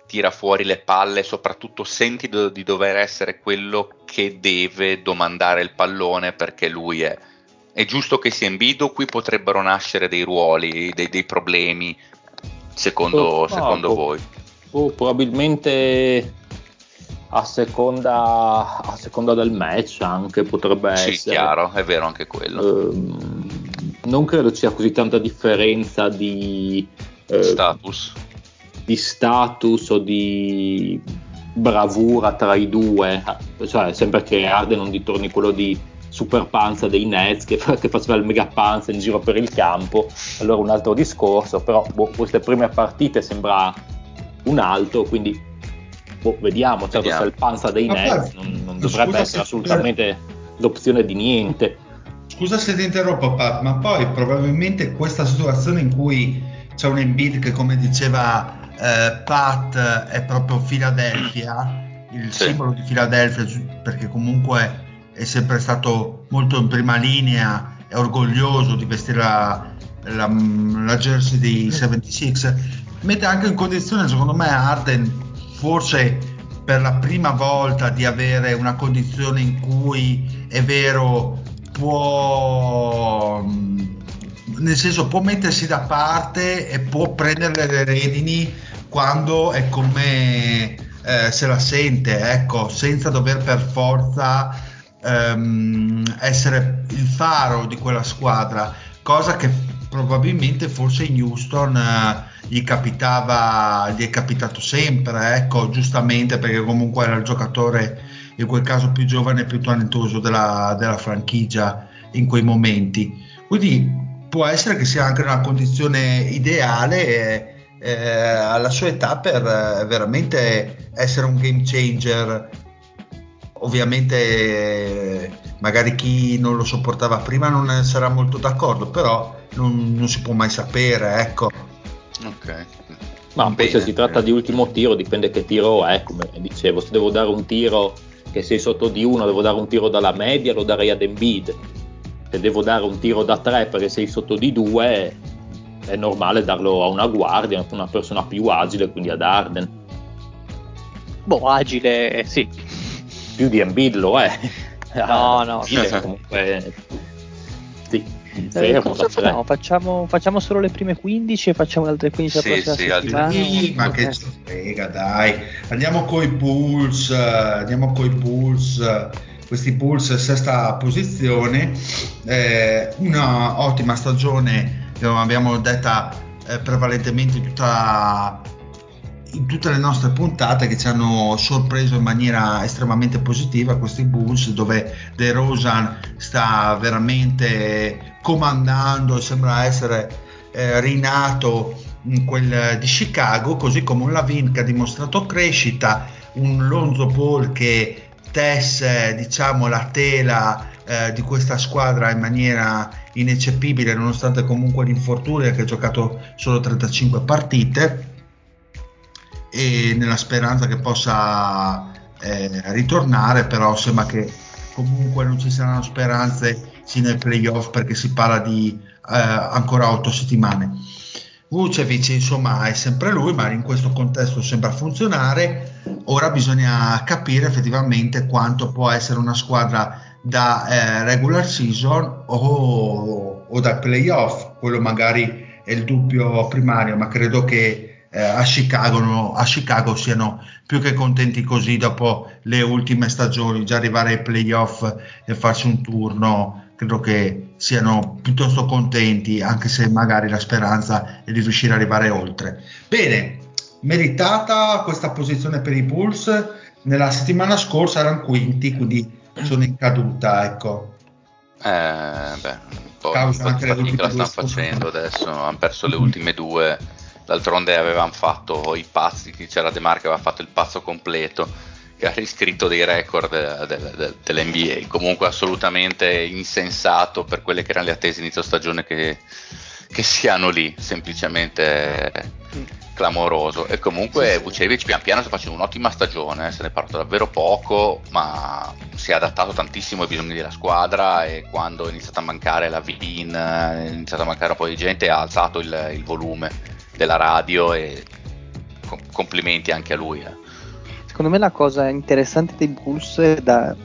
tira fuori le palle, soprattutto senti do- di dover essere quello che deve domandare il pallone perché lui è. È giusto che sia in bido, qui potrebbero nascere dei ruoli, dei, dei problemi, secondo, Oh, secondo no, voi. oh, probabilmente a seconda, a seconda del match anche potrebbe Sì, essere. chiaro, è vero anche quello. Ehm, non credo ci sia così tanta differenza di, eh, Status. di status o di bravura tra i due, cioè sempre che Arden non ritorni quello di super panza dei Nets che, che faceva il mega panza in giro per il campo, allora un altro discorso, però boh, queste prime partite sembra un altro, quindi boh, vediamo, certo Vediamo. se il panza dei Ma Nets poi, non, non dovrebbe se- essere assolutamente l'opzione di niente. Scusa se ti interrompo Pat, ma poi probabilmente questa situazione in cui c'è un Embiid che come diceva eh, Pat è proprio Philadelphia, il Sì. simbolo di Philadelphia, perché comunque è sempre stato molto in prima linea, è orgoglioso di vestire la, la, la jersey dei 76, mette anche in condizione secondo me Arden forse per la prima volta di avere una condizione in cui è vero può mh, nel senso può mettersi da parte e può prendere le redini quando è come eh, se la sente ecco senza dover per forza ehm, essere il faro di quella squadra cosa che probabilmente forse in Houston eh, gli capitava gli è capitato sempre ecco giustamente perché comunque era il giocatore in quel caso più giovane e più talentuoso della, della franchigia in quei momenti. Quindi può essere che sia anche una condizione ideale eh, eh, alla sua età per eh, veramente essere un game changer ovviamente magari chi non lo sopportava prima non sarà molto d'accordo però non, non si può mai sapere ecco Ok. Ma poi se si tratta di ultimo tiro, dipende che tiro è, come dicevo, se devo dare un tiro che sei sotto di uno, devo dare un tiro dalla media, lo darei ad Embiid. Se devo dare un tiro da tre perché sei sotto di due, è normale darlo a una guardia, a una persona più agile, quindi ad Arden. Boh, agile, eh, sì. Più di Embiid lo è. No, no. Embiid è comunque... Sì, Eh, facciamo? facciamo? Facciamo solo le prime 15 e facciamo le altre 15 la Sì, prossima sì? Sì, ma che Ok. ci frega, dai. Andiamo coi Bulls, eh, andiamo coi Bulls, eh, questi Bulls sesta posizione, eh, una ottima stagione abbiamo detta eh, prevalentemente tutta in tutte le nostre puntate che ci hanno sorpreso in maniera estremamente positiva questi Bulls dove De Rosan sta veramente comandando sembra essere eh, rinato in quel di Chicago così come un Lavin che ha dimostrato crescita un Lonzo Ball che tesse diciamo la tela eh, di questa squadra in maniera ineccepibile nonostante comunque l'infortunio che ha giocato solo 35 partite e nella speranza che possa eh, ritornare, però sembra che comunque non ci saranno speranze sino ai playoff perché si parla di eh, ancora otto settimane. Vucevic insomma è sempre lui, ma in questo contesto sembra funzionare. Ora bisogna capire effettivamente quanto può essere una squadra da eh, regular season o, o da playoff, quello magari è il dubbio primario, ma credo che eh, a, Chicago, no, a, Chicago, siano più che contenti così dopo le ultime stagioni, già arrivare ai playoff e farsi un turno, credo che siano piuttosto contenti, anche se magari la speranza è di riuscire ad arrivare oltre. Bene, meritata questa posizione per i Bulls, nella settimana scorsa erano quinti, quindi sono in caduta, ecco. Eh, beh, un po', di fatica la stanno facendo adesso, hanno perso le ultime due, d'altronde avevano fatto i pazzi, c'era De Marco aveva fatto il pazzo completo, che ha riscritto dei record de, de, dell'NBA, comunque assolutamente insensato per quelle che erano le attese inizio stagione che, che siano lì, semplicemente clamoroso. E comunque sì, Vucevic pian piano sta facendo un'ottima stagione, se ne è parlato davvero poco, ma si è adattato tantissimo ai bisogni della squadra e quando è iniziato a mancare la VIN, è iniziato a mancare un po' di gente, ha alzato il, il volume della radio e complimenti anche a lui. Eh. Secondo me la cosa interessante dei Bulls da,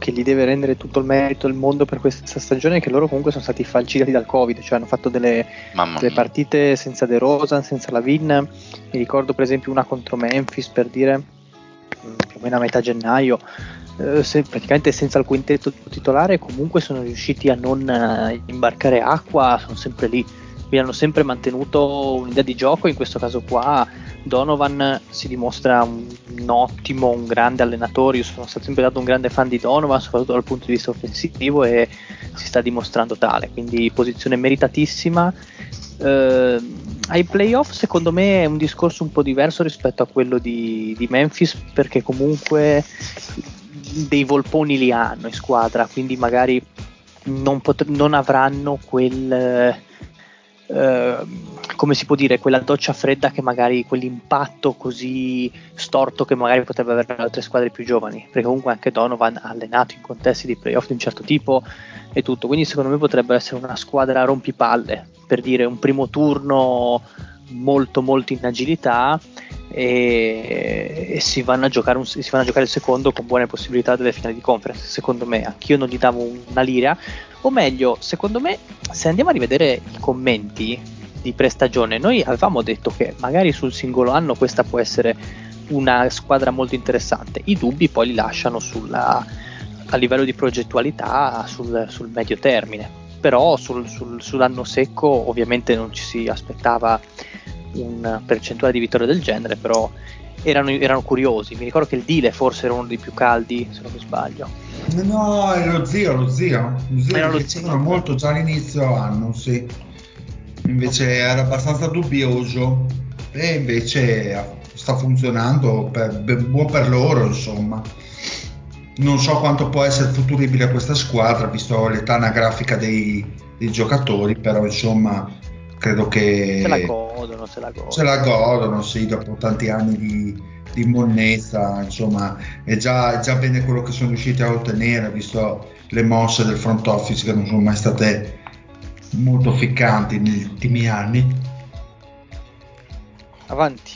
che gli deve rendere tutto il merito del mondo per questa stagione è che loro comunque sono stati falciati dal Covid, cioè hanno fatto delle, delle partite senza De Rosa, senza la Vin. Mi ricordo per esempio una contro Memphis per dire più o meno a metà gennaio. Eh, se, praticamente senza il quintetto titolare comunque sono riusciti a non uh, imbarcare acqua, sono sempre lì quindi hanno sempre mantenuto un'idea di gioco, in questo caso qua Donovan si dimostra un, un ottimo, un grande allenatore, io sono stato sempre stato un grande fan di Donovan, soprattutto dal punto di vista offensivo e si sta dimostrando tale, quindi posizione meritatissima. Eh, ai playoff secondo me è un discorso un po' diverso rispetto a quello di, di Memphis perché comunque dei volponi li hanno in squadra, quindi magari non, pot- non avranno quel Ehm, come si può dire, quella doccia fredda che magari quell'impatto così storto che magari potrebbe avere altre squadre più giovani, perché comunque anche Donovan ha allenato in contesti di playoff di un certo tipo e tutto, quindi secondo me potrebbe essere una squadra rompipalle, per dire un primo turno molto molto in agilità e, e si, vanno un, si, vanno a giocare il secondo con buone possibilità delle finali di conference secondo me anch'io non gli davo una lira o meglio, secondo me, se andiamo a rivedere i commenti di prestagione, noi avevamo detto che magari sul singolo anno questa può essere una squadra molto interessante. I dubbi poi li lasciano sulla, a livello di progettualità sul, sul medio termine. Però sul, sul, sull'anno secco ovviamente non ci si aspettava un percentuale di vittorie del genere, però erano, erano, curiosi. Mi ricordo che il Dile forse era uno dei più caldi, se non mi sbaglio. No, era lo zio, lo zio. Lo zio era lo zio. molto già all'inizio anno, sì. Invece era abbastanza dubbioso e invece sta funzionando, per, buon per loro, insomma. Non so quanto può essere futuribile questa squadra, visto l'età anagrafica dei, dei giocatori, però insomma credo che godono, se la godono, se la godono sì, dopo tanti anni di, di monnezza, insomma, è già, è già, bene quello che sono riusciti a ottenere, visto le mosse del front office che non sono mai state molto ficcanti negli ultimi anni. Avanti.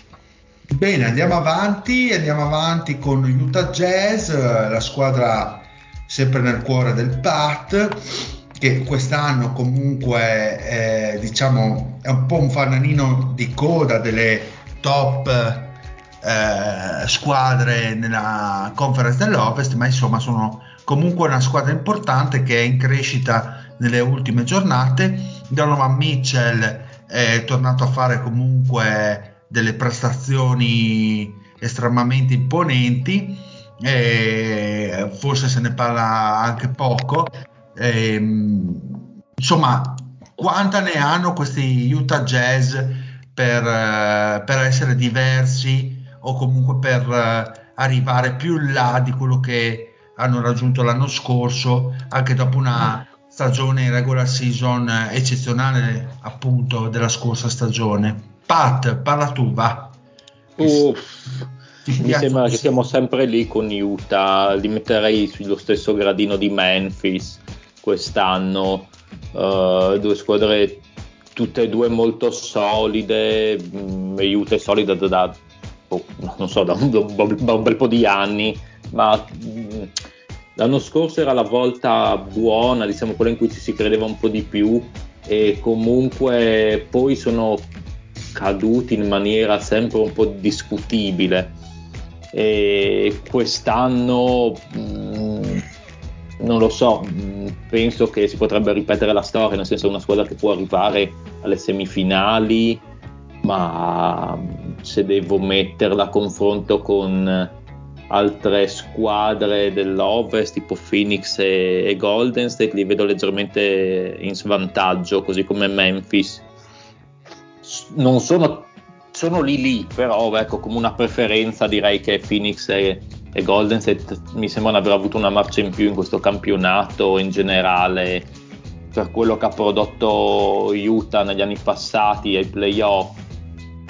Bene, andiamo avanti, andiamo avanti con Utah Jazz, la squadra sempre nel cuore del PAT che quest'anno comunque è, diciamo, è un po' un fanalino di coda delle top eh, squadre nella conference dell'Ovest, ma insomma sono comunque una squadra importante che è in crescita nelle ultime giornate. Donovan Mitchell è tornato a fare comunque delle prestazioni estremamente imponenti, forse se ne parla anche poco, Ehm, insomma, quanta ne hanno questi Utah Jazz per, uh, per essere diversi o comunque per uh, arrivare più in là di quello che hanno raggiunto l'anno scorso, anche dopo una stagione in regular season eccezionale appunto della scorsa stagione. Pat, parla tu, va. Uff, mi sembra che siamo sempre lì con Utah, li metterei sullo stesso gradino di Memphis quest'anno, uh, due squadre tutte e due molto solide, mm, Utah è solida da, da, oh, so, da, un, da, un, bel po' di anni, ma mh, mm, l'anno scorso era la volta buona, diciamo quella in cui ci si credeva un po' di più e comunque poi sono caduti in maniera sempre un po' discutibile. E quest'anno mh, mm, non lo so, mm, penso che si potrebbe ripetere la storia, nel senso una squadra che può arrivare alle semifinali, ma mm, se devo metterla a confronto con altre squadre dell'Ovest tipo Phoenix e, e Golden State li vedo leggermente in svantaggio, così come Memphis. Non sono, sono lì lì, però ecco, come una preferenza direi che Phoenix e, e Golden State mi sembrano aver avuto una marcia in più in questo campionato in generale per quello che ha prodotto Utah negli anni passati ai playoff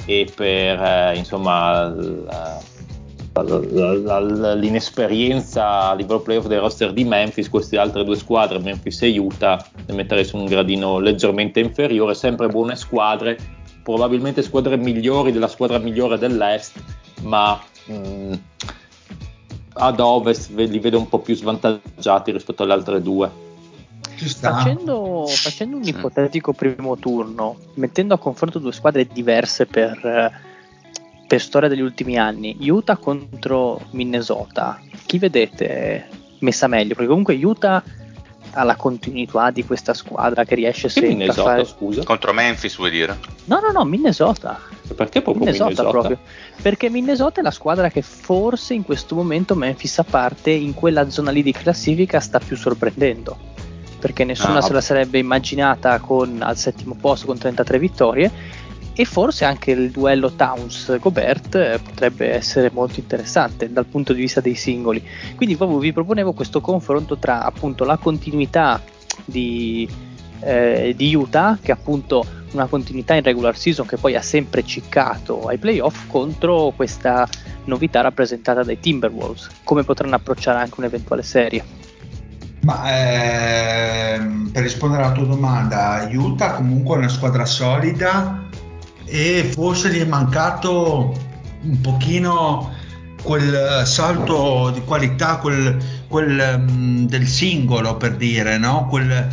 e per eh, insomma la, la, la, l'inesperienza a livello playoff del roster di Memphis, queste altre due squadre, Memphis e Utah, le metterei su un gradino leggermente inferiore, sempre buone squadre, probabilmente squadre migliori della squadra migliore dell'Est, ma mh, mm, ad Ovest li vedo un po' più svantaggiati rispetto alle altre due. Facendo, facendo, un ipotetico primo turno, mettendo a confronto due squadre diverse per, per storia degli ultimi anni, Utah contro Minnesota, chi vedete messa meglio? Perché comunque Utah ha la continuità di questa squadra che riesce che sempre Minnesota, a fare... scusa? Contro Memphis vuoi dire? No, no, no, Minnesota. Perché proprio Minnesota, Minnesota? proprio? Perché Minnesota è la squadra che forse in questo momento Memphis a parte in quella zona lì di classifica sta più sorprendendo. Perché nessuno Ah. se la sarebbe immaginata con, al settimo posto con 33 vittorie e forse anche il duello Towns-Gobert eh, potrebbe essere molto interessante dal punto di vista dei singoli. Quindi proprio vi proponevo questo confronto tra appunto la continuità di, eh, di Utah, che è appunto una continuità in regular season che poi ha sempre ciccato ai playoff, contro questa novità rappresentata dai Timberwolves. Come potranno approcciare anche un'eventuale serie? Ma ehm, per rispondere alla tua domanda, Utah comunque è una squadra solida e forse gli è mancato un pochino quel salto di qualità, quel, quel mm, del singolo per dire, no? Quel,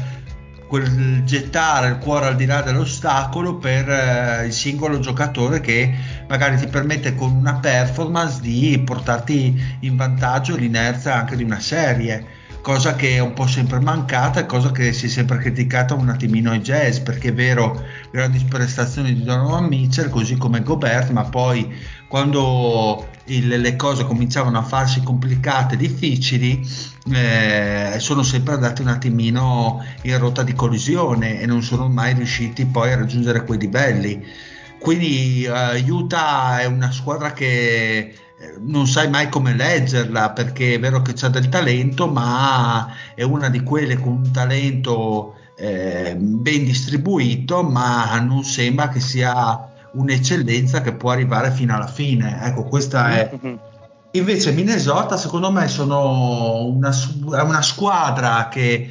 quel gettare il cuore al di là dell'ostacolo per eh, il singolo giocatore che magari ti permette con una performance di portarti in vantaggio l'inerzia anche di una serie cosa che è un po' sempre mancata e cosa che si è sempre criticata un attimino ai jazz perché è vero grandi prestazioni di Donovan Mitchell così come Gobert ma poi quando il, le cose cominciavano a farsi complicate difficili eh, sono sempre andati un attimino in rotta di collisione e non sono mai riusciti poi a raggiungere quei livelli quindi eh, Utah è una squadra che non sai mai come leggerla perché è vero che c'ha del talento ma è una di quelle con un talento eh, ben distribuito ma non sembra che sia un'eccellenza che può arrivare fino alla fine. Ecco questa è. Invece Minnesota secondo me sono una, una squadra che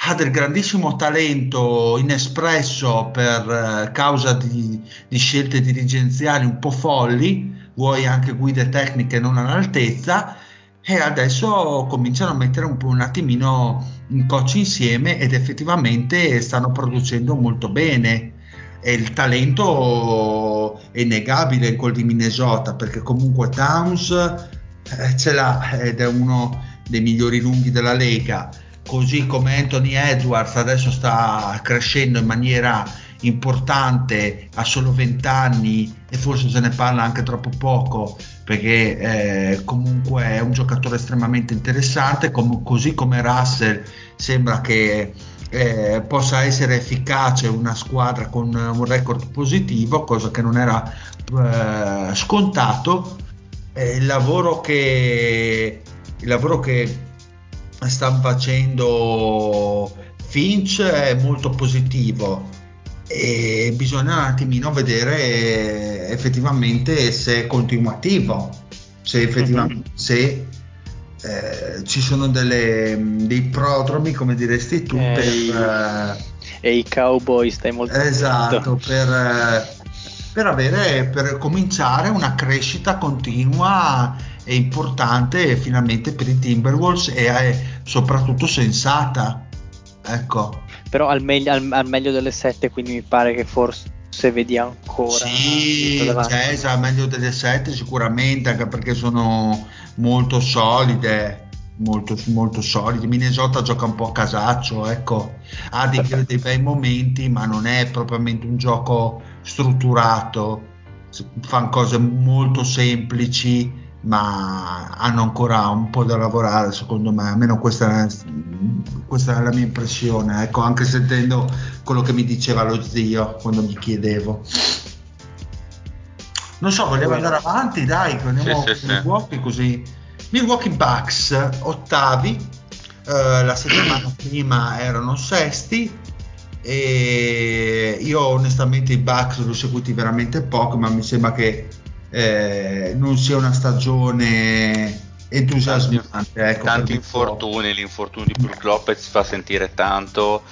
ha del grandissimo talento inespresso per eh, causa di, di scelte dirigenziali un po' folli vuoi anche guide tecniche non all'altezza e adesso cominciano a mettere un un attimino un coach insieme ed effettivamente stanno producendo molto bene. E il talento è innegabile in quel di Minnesota perché comunque Towns eh, ce l'ha ed è uno dei migliori lunghi della Lega. Così come Anthony Edwards adesso sta crescendo in maniera importante a solo 20 anni e forse se ne parla anche troppo poco perché eh, comunque è un giocatore estremamente interessante com- così come Russell sembra che eh, possa essere efficace una squadra con un record positivo cosa che non era eh, scontato. Il lavoro che il lavoro che stanno facendo Finch è molto positivo e bisogna un attimino vedere effettivamente se è continuativo, se effettivamente mm-hmm. se eh, ci sono delle, dei prodromi, come diresti tu, eh, per... e i cowboy stai molto Esatto, per, per, avere, per cominciare una crescita continua è importante finalmente per i Timberwolves e soprattutto sensata. Ecco. Però al meglio, al, al meglio delle sette, quindi mi pare che forse se vedi ancora sì, Cesa meglio delle sette sicuramente anche perché sono molto solide molto, molto solide. Minnesota gioca un po' a casaccio ecco. Ha dei, dei bei momenti ma non è propriamente un gioco strutturato. Fanno cose molto semplici ma hanno ancora un po' da lavorare secondo me, almeno questa è, questa è la mia impressione, ecco, anche sentendo quello che mi diceva lo zio quando mi chiedevo. Non so, vogliamo andare avanti, dai, andiamo sì, sì, Milwaukee così. Milwaukee Bucks, ottavi, eh, la settimana prima erano sesti, e io onestamente i Bucks li ho seguiti veramente poco ma mi sembra che eh, non sia una stagione entusiasmante. Ecco, tanti infortuni, l'infortunio di Brook Lopez si fa sentire tanto.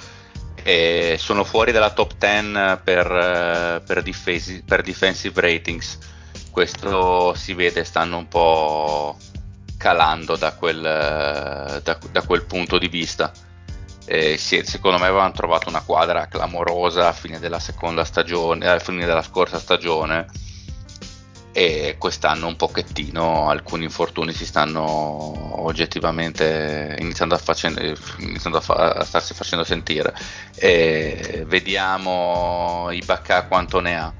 E sono fuori dalla top 10 per, per, difesi, per defensive ratings. Questo si vede, stanno un po' calando da quel, da, da quel punto di vista. Eh, sì, secondo me avevano trovato una quadra clamorosa a fine della seconda stagione, a fine della scorsa stagione e quest'anno un pochettino alcuni infortuni si stanno oggettivamente iniziando a, facendo, iniziando a, fa, a starsi facendo sentire. E vediamo Ibaka quanto ne ha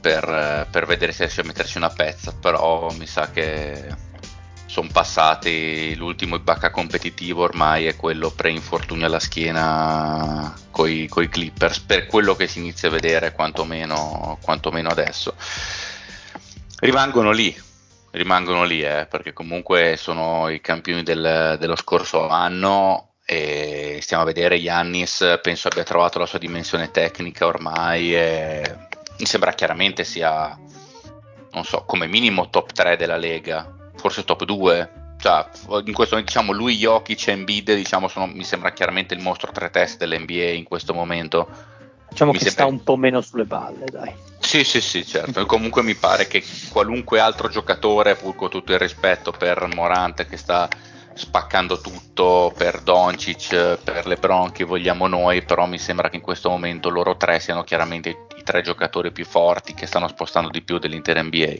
per, per, vedere se riesce a metterci una pezza però mi sa che sono passati l'ultimo Ibaka competitivo ormai è quello pre-infortunio alla schiena coi, coi Clippers per quello che si inizia a vedere quantomeno, quantomeno adesso rimangono lì, rimangono lì eh, perché comunque sono i campioni del, dello scorso anno e stiamo a vedere Yannis penso abbia trovato la sua dimensione tecnica ormai e mi sembra chiaramente sia non so come minimo top 3 della Lega forse top 2 cioè, in questo momento diciamo lui Jokic e Embiid diciamo sono, mi sembra chiaramente il mostro 3 test dell'NBA in questo momento. Diciamo mi che sembra... sta un po' meno sulle balle dai sì, sì, sì, certo. Comunque mi pare che qualunque altro giocatore, pur con tutto il rispetto per Morante che sta spaccando tutto, per Doncic, per Lebron che vogliamo noi, però mi sembra che in questo momento loro tre siano chiaramente i tre giocatori più forti che stanno spostando di più dell'intera NBA.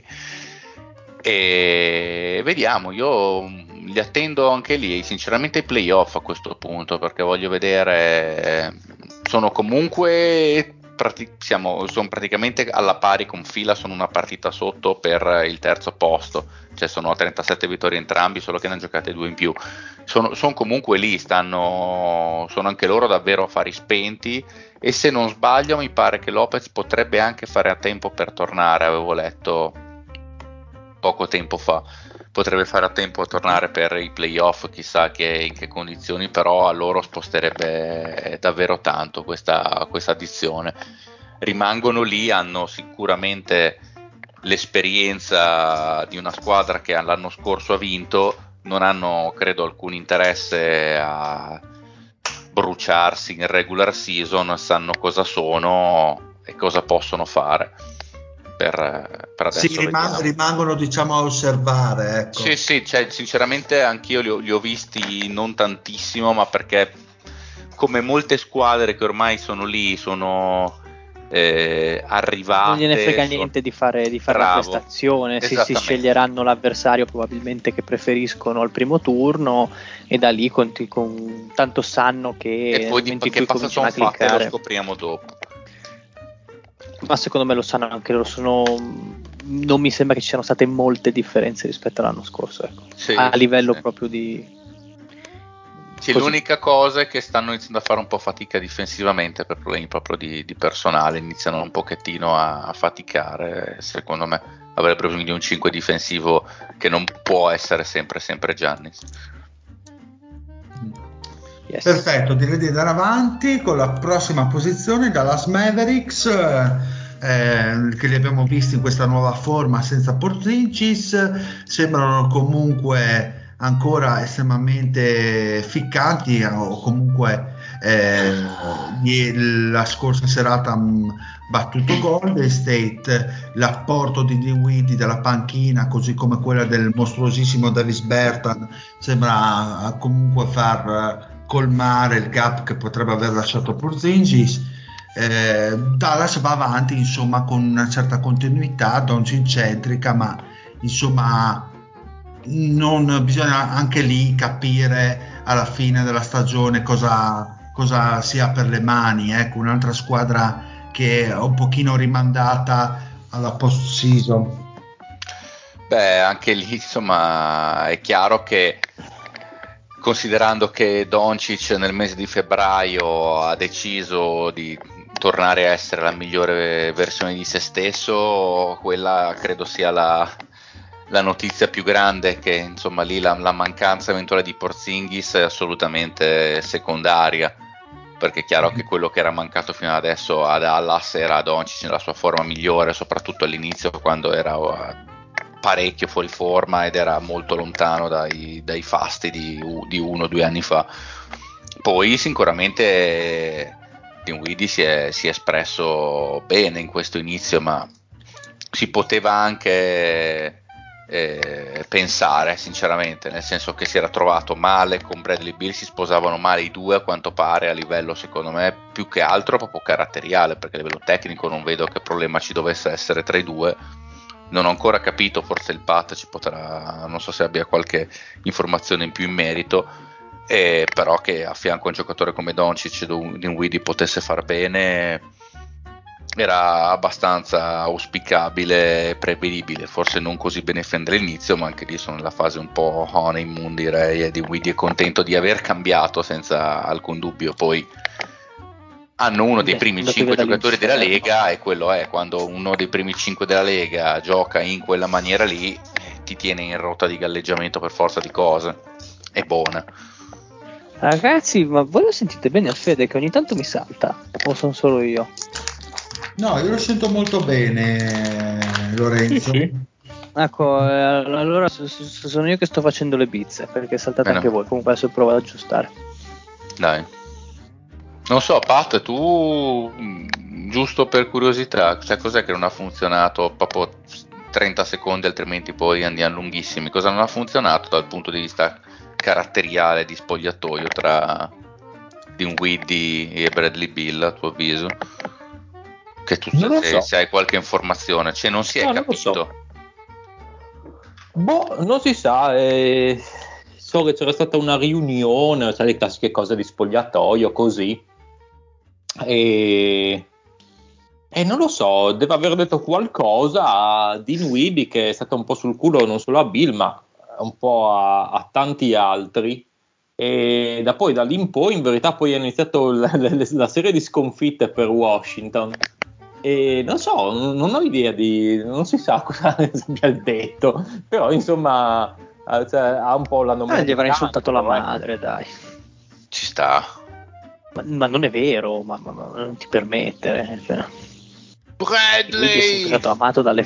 E vediamo, io li attendo anche lì, sinceramente i playoff a questo punto, perché voglio vedere, sono comunque prati- siamo, sono praticamente alla pari con fila, sono una partita sotto per il terzo posto, cioè sono a 37 vittorie entrambi, solo che ne hanno giocate due in più. Sono, sono comunque lì, stanno, sono anche loro davvero affari spenti. E se non sbaglio mi pare che Lopez potrebbe anche fare a tempo per tornare, avevo letto poco tempo fa potrebbe fare a tempo a tornare per i playoff, chissà che, in che condizioni, però a loro sposterebbe davvero tanto questa, questa addizione. Rimangono lì, hanno sicuramente l'esperienza di una squadra che l'anno scorso ha vinto, non hanno credo alcun interesse a bruciarsi in regular season, sanno cosa sono e cosa possono fare per, per adesso. Sì, rimang- rimangono diciamo a osservare. Ecco. Sì, sì, cioè, sinceramente anch'io li ho, li ho visti non tantissimo, ma perché come molte squadre che ormai sono lì, sono eh, arrivate. Non gliene frega sono... niente di fare, di fare la prestazione, si, si, sceglieranno l'avversario probabilmente che preferiscono al primo turno e da lì con, con tanto sanno che... E poi di che passa sono fatte lo scopriamo dopo ma secondo me lo sanno anche loro. Sono... Non mi sembra che ci siano state molte differenze rispetto all'anno scorso, ecco. sì, a livello sì. proprio di. Sì, l'unica cosa è che stanno iniziando a fare un po' fatica difensivamente per problemi proprio di, di personale, iniziano un pochettino a, a, faticare, secondo me avrebbero bisogno di un 5 difensivo che non può essere sempre sempre Giannis. Yes. Perfetto, direi di andare avanti con la prossima posizione, Dallas Mavericks, eh, che li abbiamo visti in questa nuova forma senza Porzingis, sembrano comunque ancora estremamente ficcanti o comunque eh, la scorsa serata ha battuto Golden State l'apporto di Dinwiddie dalla panchina così come quella del mostruosissimo Davis Bertan sembra comunque far colmare il gap che potrebbe aver lasciato Porzingis eh, Dallas va avanti insomma con una certa continuità Doncic centrica ma insomma non bisogna anche lì capire alla fine della stagione cosa, cosa sia per le mani. Ecco, un'altra squadra che è un pochino rimandata alla post season. Beh, anche lì insomma è chiaro che considerando che Doncic nel mese di febbraio ha deciso di tornare a essere la migliore versione di se stesso, quella credo sia la, la notizia più grande che insomma lì la, la, mancanza eventuale di Porzingis è assolutamente secondaria perché è chiaro che quello che era mancato fino adesso a Dallas era Doncic nella sua forma migliore soprattutto all'inizio quando era uh, parecchio fuori forma ed era molto lontano dai, dai fasti di, di, uno o due anni fa. Poi sicuramente Dinwiddie si è, si è espresso bene in questo inizio ma si poteva anche eh, pensare sinceramente, nel senso che si era trovato male con Bradley Bill, si sposavano male i due a quanto pare a livello secondo me più che altro proprio caratteriale, perché a livello tecnico non vedo che problema ci dovesse essere tra i due. Non ho ancora capito, forse il Pat ci potrà, non so se abbia qualche informazione in più in merito, eh, però che a fianco a un giocatore come Doncic Dinwiddie potesse far bene era abbastanza auspicabile e prevedibile, forse non così bene fende all'inizio, ma anche lì sono nella fase un po' honeymoon direi e di Widi è contento di aver cambiato senza alcun dubbio, poi hanno uno dei primi 5 giocatori della Lega e quello è quando uno dei primi 5 della Lega gioca in quella maniera lì eh, ti tiene in rotta di galleggiamento per forza di cose, è buona. Ragazzi, ma voi lo sentite bene a Fede che ogni tanto mi salta? O sono solo io? No, io lo sento molto bene, Lorenzo. Sì, sì. Ecco, eh, allora sono io che sto facendo le bizze perché saltate Bene. anche voi. Comunque adesso provo ad aggiustare. Dai. Non so, Pat, tu mm, giusto per curiosità, cioè cos'è che non ha funzionato proprio 30 secondi, altrimenti poi andiamo lunghissimi? Cosa non ha funzionato dal punto di vista caratteriale di spogliatoio tra Dinwiddie e Bradley Bill, a tuo avviso? Che tu se, so. se, hai qualche informazione, cioè non si è no, capito. So. Boh, non si sa. Eh, so che c'era stata una riunione, sai, le classiche cose di spogliatoio, così. E, e non lo so, deve aver detto qualcosa a Dinwiddie che è stato un po' sul culo non solo a Bill, ma un po' a, a tanti altri. E da poi da lì in poi, in verità, poi è iniziato la, la, la serie di sconfitte per Washington e non so, non ho idea di, non si sa cosa abbia detto, però insomma cioè, ha un po' la Eh, gli avrà insultato la madre, dai. Ci sta. Ma, ma non è vero, ma, ma, ma non ti permettere. Cioè. Bradley! È sempre stato amato dalle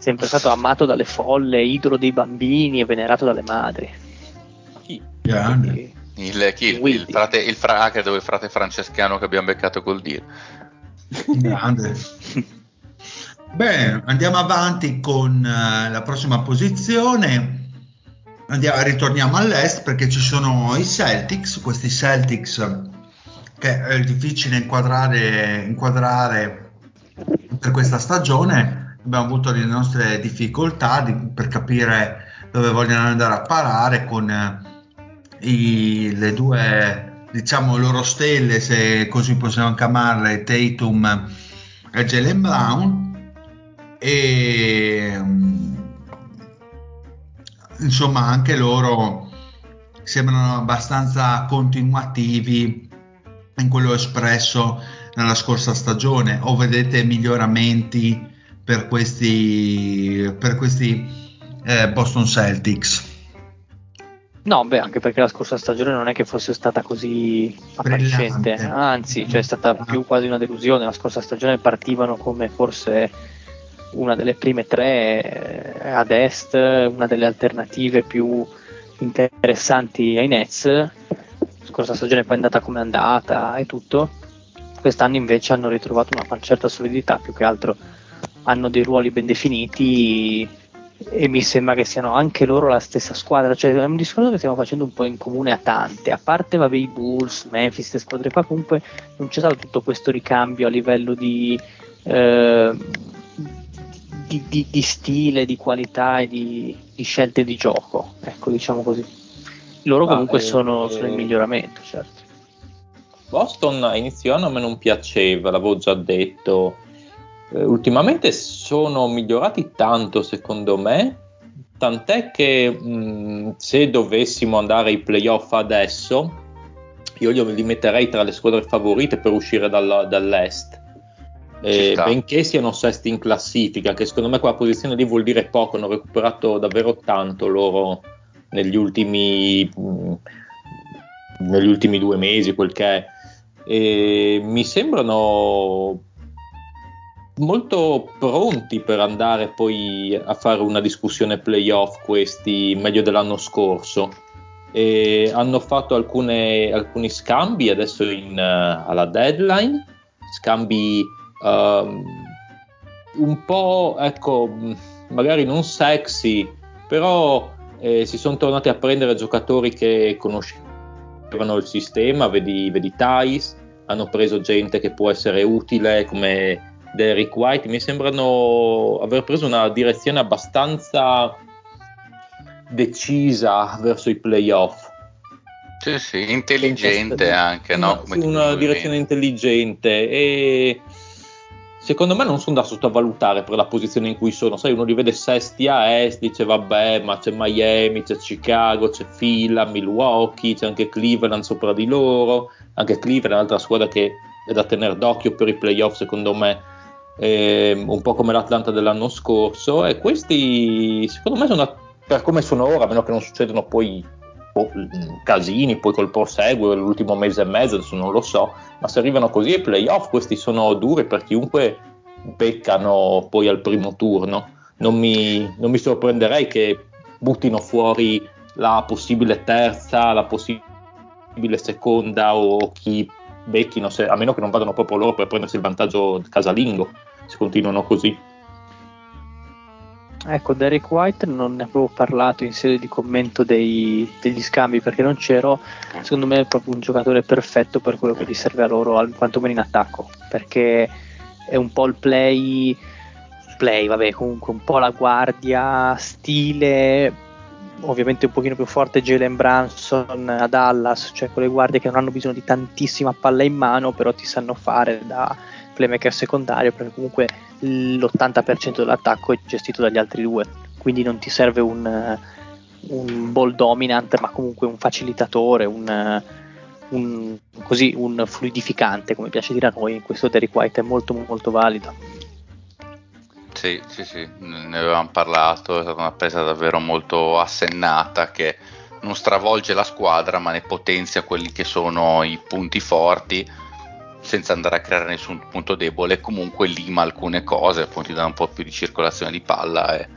sempre stato amato dalle folle, idolo dei bambini e venerato dalle madri. Chi? Quindi, il, chi, il, il, frate, il, fra, ah, credo il frate francescano che abbiamo beccato col dire. Grande. Bene, andiamo avanti con uh, la prossima posizione. Andiamo, ritorniamo all'est perché ci sono i Celtics, questi Celtics che è difficile inquadrare, inquadrare per questa stagione. Abbiamo avuto le nostre difficoltà di, per capire dove vogliono andare a parare con uh, i, le due diciamo loro stelle, se così possiamo chiamarle, Tatum e Jalen Brown. E mm, insomma anche loro sembrano abbastanza continuativi in quello espresso nella scorsa stagione. O vedete miglioramenti per questi, per questi eh, Boston Celtics? No, beh, anche perché la scorsa stagione non è che fosse stata così appariscente, anzi, cioè è stata più quasi una delusione. La scorsa stagione partivano come forse una delle prime tre eh, ad est, una delle alternative più, interessanti ai Nets. Scorsa stagione poi è andata come è andata e tutto. Quest'anno invece hanno ritrovato una certa solidità, più che altro hanno dei ruoli ben definiti e mi sembra che siano anche loro la stessa squadra, cioè è un discorso che stiamo facendo un po' in comune a tante, a parte vabbè, i Bulls, Memphis, queste squadre qua, comunque non c'è stato tutto questo ricambio a livello di, eh, di, di, di stile, di qualità e di, scelte di gioco, ecco diciamo così. Loro comunque ah, sono, eh, sono in miglioramento, certo. Boston a inizio anno a me non piaceva, l'avevo già detto eh, ultimamente sono migliorati tanto secondo me, tant'è che mh, mm, se dovessimo andare ai playoff adesso, io li metterei tra le squadre favorite per uscire dalla, dall'est. Eh, benché siano sesti in classifica, che secondo me quella posizione lì vuol dire poco, hanno recuperato davvero tanto loro negli ultimi, mh, mm, negli ultimi due mesi, quel che è. E mi sembrano molto pronti per andare poi a fare una discussione playoff questi meglio dell'anno scorso. E hanno fatto alcune, alcuni scambi adesso in, uh, alla deadline scambi uh, un po' ecco magari non sexy però eh, si sono tornati a prendere giocatori che conoscevano il sistema vedi, vedi Thais hanno preso gente che può essere utile come Derek White mi sembrano aver preso una direzione abbastanza decisa verso i playoff. Sì, sì, intelligente anche, no? Come una direzione intelligente e secondo me non sono da sottovalutare per la posizione in cui sono. Sai, uno li vede sesti a est, dice vabbè, ma c'è Miami, c'è Chicago, c'è Phila, Milwaukee, c'è anche Cleveland sopra di loro. Anche Cleveland è un'altra squadra che è da tenere d'occhio per i playoff, secondo me eh, un po' come l'Atlanta dell'anno scorso e questi secondo me sono per come sono ora, a meno che non succedano poi oh, casini, poi col proseguo l'ultimo mese e mezzo, adesso non lo so, ma se arrivano così ai playoff questi sono duri per chiunque beccano poi al primo turno. Non mi, non mi sorprenderei che buttino fuori la possibile terza, la possibile seconda o chi becchino, se, a meno che non vadano proprio loro per prendersi il vantaggio casalingo se continuano così. Ecco, Derek White non ne avevo parlato in sede di commento dei, degli scambi perché non c'ero. Secondo me è proprio un giocatore perfetto per quello che gli serve a loro, quantomeno in attacco, perché è un po' il play, play, vabbè, comunque un po' la guardia, stile, ovviamente un pochino più forte Jalen Branson a Dallas, cioè quelle guardie che non hanno bisogno di tantissima palla in mano, però ti sanno fare da playmaker secondario perché comunque l'80% dell'attacco è gestito dagli altri due, quindi non ti serve un, un ball dominant, ma comunque un facilitatore, un, un, così, un fluidificante, come piace dire a noi, questo Derek White è molto molto valido. Sì, sì, sì, ne avevamo parlato, è stata una presa davvero molto assennata che non stravolge la squadra ma ne potenzia quelli che sono i punti forti senza andare a creare nessun punto debole, comunque lima alcune cose, appunto ti dà un po' più di circolazione di palla e,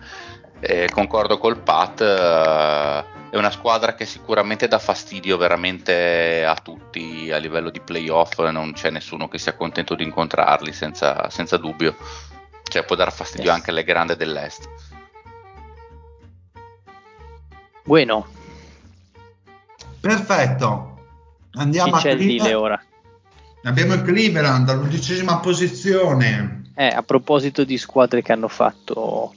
e concordo col Pat, eh, è una squadra che sicuramente dà fastidio veramente a tutti a livello di playoff, non c'è nessuno che sia contento di incontrarli senza, senza dubbio, cioè può dar fastidio yes. anche alle grandi dell'Est. Bueno. Perfetto. Andiamo Chi a c'è il dile ora? Abbiamo il Cleveland all'undicesima posizione. Eh, a proposito di squadre che hanno fatto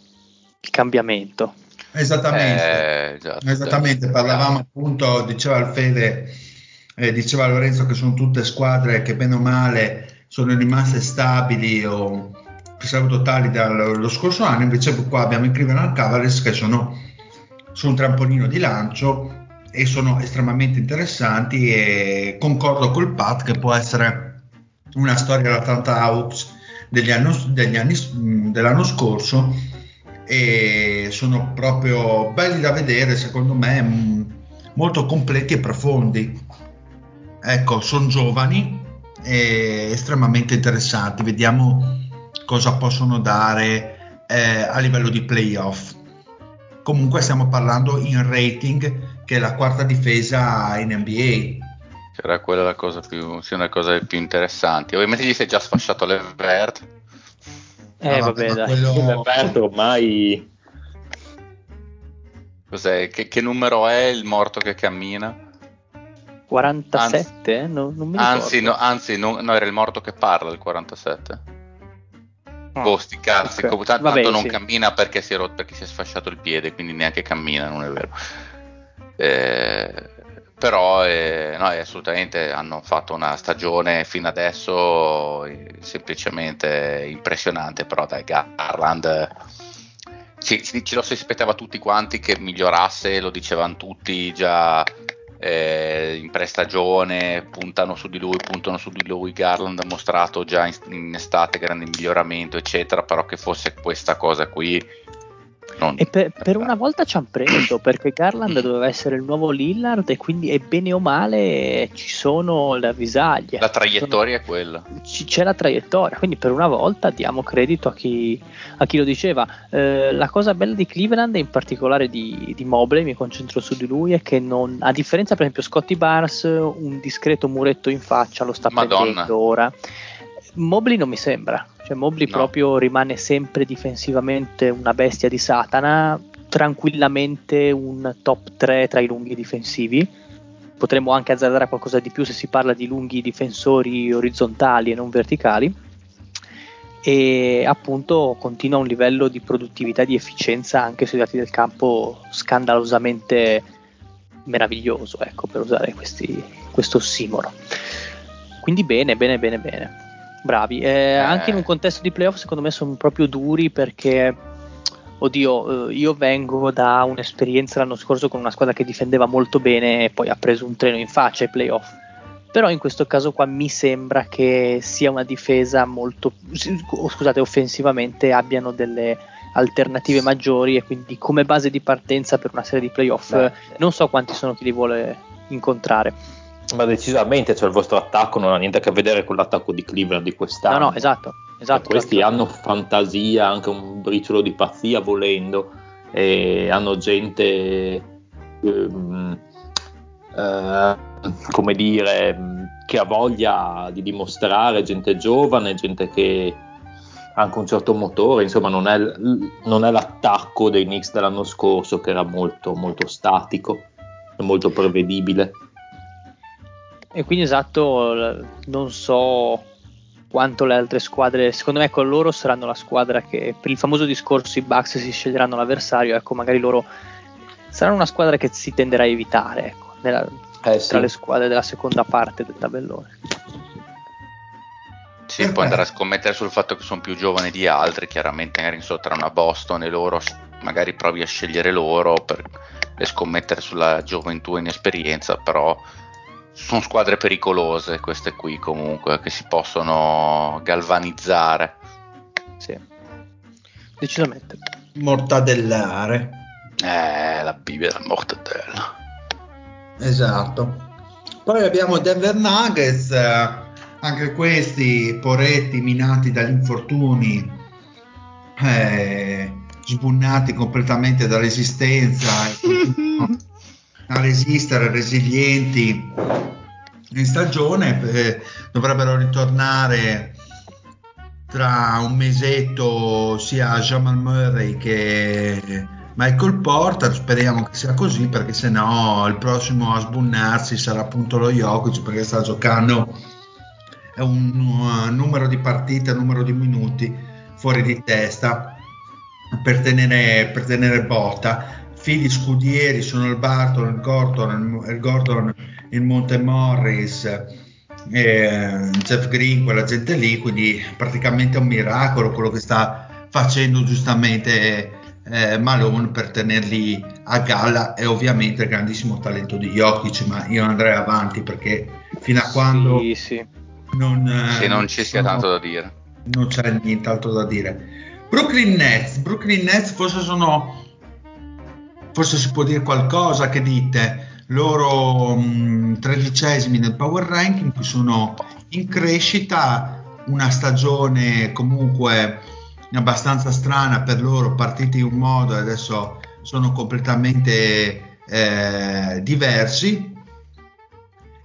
il cambiamento. Esattamente, eh, esatto, esattamente. parlavamo appunto, diceva il Fede, eh, diceva Lorenzo che sono tutte squadre che bene o male sono rimaste stabili o siamo totali dallo scorso anno, invece qua abbiamo i Cleveland Cavaliers che sono su un trampolino di lancio e sono estremamente interessanti e concordo col Pat che può essere una storia da tanta Hawks degli anni, degli anni, dell'anno scorso e sono proprio belli da vedere secondo me molto completi e profondi. Ecco sono giovani e estremamente interessanti. Vediamo cosa possono dare eh, a livello di playoff. Comunque stiamo parlando in rating che è la quarta difesa in NBA. Era quella la cosa più, sì, una cosa più interessante. Ovviamente gli sei già sfasciato l'Evert. Eh, No, vabbè, dai. quello- L'Evert ormai Cos'è? Che, che numero è il morto che cammina? 47? eh? No- non mi ricordo. Anzi, no, anzi no, no, era il morto che parla, il 47. Ah, Boh, sti cazzi, ok. com- tanto Vabbè, non sì. cammina perché si, è rotto, perché si è sfasciato il piede, quindi neanche cammina, non è vero. Eh, però eh, no, assolutamente hanno fatto una stagione fino adesso eh, semplicemente impressionante, però dai Garland eh, ci, ci- lo si aspettava tutti quanti che migliorasse, lo dicevano tutti già eh, in prestagione, puntano su di lui, puntano su di lui. Garland ha mostrato già in, in estate grande miglioramento, eccetera, però che fosse questa cosa qui. Non, E per, per una volta ci hanno preso perché Garland doveva essere il nuovo Lillard e quindi è bene o male ci sono le avvisaglie. la traiettoria è quella. Ci- c'è la traiettoria, quindi per una volta diamo credito a chi, a chi lo diceva. Eh, la cosa bella di Cleveland, e in particolare di, di Mobley, mi concentro su di lui, è che non, a differenza per esempio Scotty Barnes, un discreto muretto in faccia lo sta Madonna. prendendo ora. Mobley non mi sembra, cioè Mobley No. proprio rimane sempre difensivamente una bestia di Satana, tranquillamente un top 3 tra i lunghi difensivi. Potremmo anche azzardare qualcosa di più se si parla di lunghi difensori orizzontali e non verticali. E appunto continua un livello di produttività e di efficienza anche sui dati del campo scandalosamente meraviglioso, ecco, per usare questi, questo ossimoro. Quindi bene, bene, bene, bene. Bravi. Eh, Anche in un contesto di playoff secondo me sono proprio duri perché, oddio, eh, io vengo da un'esperienza l'anno scorso con una squadra che difendeva molto bene e poi ha preso un treno in faccia ai playoff. Però in questo caso qua mi sembra che sia una difesa molto, scusate, offensivamente abbiano delle alternative maggiori e quindi come base di partenza per una serie di playoff Beh. non so quanti sono chi li vuole incontrare. Ma decisamente cioè, il vostro attacco non ha niente a che vedere con l'attacco di Cleveland di No, quest'anno. no, esatto, esatto. questi esatto. hanno fantasia, anche un briciolo di pazzia volendo, e hanno gente, ehm, eh, come dire, che ha voglia di dimostrare, gente giovane, gente che ha anche un certo motore, insomma non è, non è l'attacco dei Knicks dell'anno scorso che era molto, molto statico e molto prevedibile. E quindi esatto, non so quanto le altre squadre, secondo me con loro saranno la squadra che per il famoso discorso i Bucks si sceglieranno l'avversario, ecco magari loro saranno una squadra che si tenderà a evitare, ecco, nella- Eh sì. tra le squadre della seconda parte del tabellone. Sì, Perfetto. puoi andare a scommettere sul fatto che sono più giovani di altri, chiaramente magari insottranno a Boston e loro magari provi a scegliere loro per, e scommettere sulla gioventù e inesperienza, però sono squadre pericolose queste qui comunque, che si possono galvanizzare. Sì. Decisamente. Mortadellare. Eh, la Bibbia della mortadella. Esatto. Poi abbiamo Denver Nuggets, anche questi poretti minati dagli infortuni, eh, sbunnati completamente dall'esistenza, a resistere, resilienti in stagione, eh, dovrebbero ritornare tra un mesetto sia Jamal Murray che Michael Porter, speriamo che sia così perché sennò il prossimo a sbunnarsi sarà appunto lo Jokic perché sta giocando un uh, numero di partite, un numero di minuti fuori di testa per tenere, per tenere botta. Figli scudieri sono il Barton, il Gordon, il, Gordon, il Montemorris, eh, Jeff Green, quella gente lì, quindi praticamente è un miracolo quello che sta facendo giustamente eh, Malone per tenerli a galla e ovviamente il grandissimo talento di Jokic, ma io andrei avanti perché fino a quando Sì, sì. non, eh, Se non ci sia sono- tanto da dire. non c'è nient'altro da dire. Brooklyn Nets, Brooklyn Nets forse sono forse si può dire qualcosa che dite. Loro mh, tredicesimi nel power ranking sono in crescita una stagione comunque abbastanza strana per loro partiti in un modo e adesso sono completamente eh, diversi.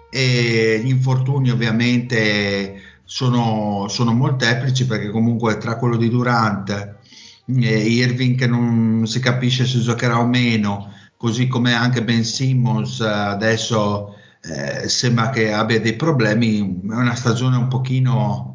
E gli infortuni ovviamente sono, sono molteplici perché comunque tra quello di Durant e Irving che non si capisce se giocherà o meno, così come anche Ben Simmons adesso eh, sembra che abbia dei problemi, è una stagione un pochino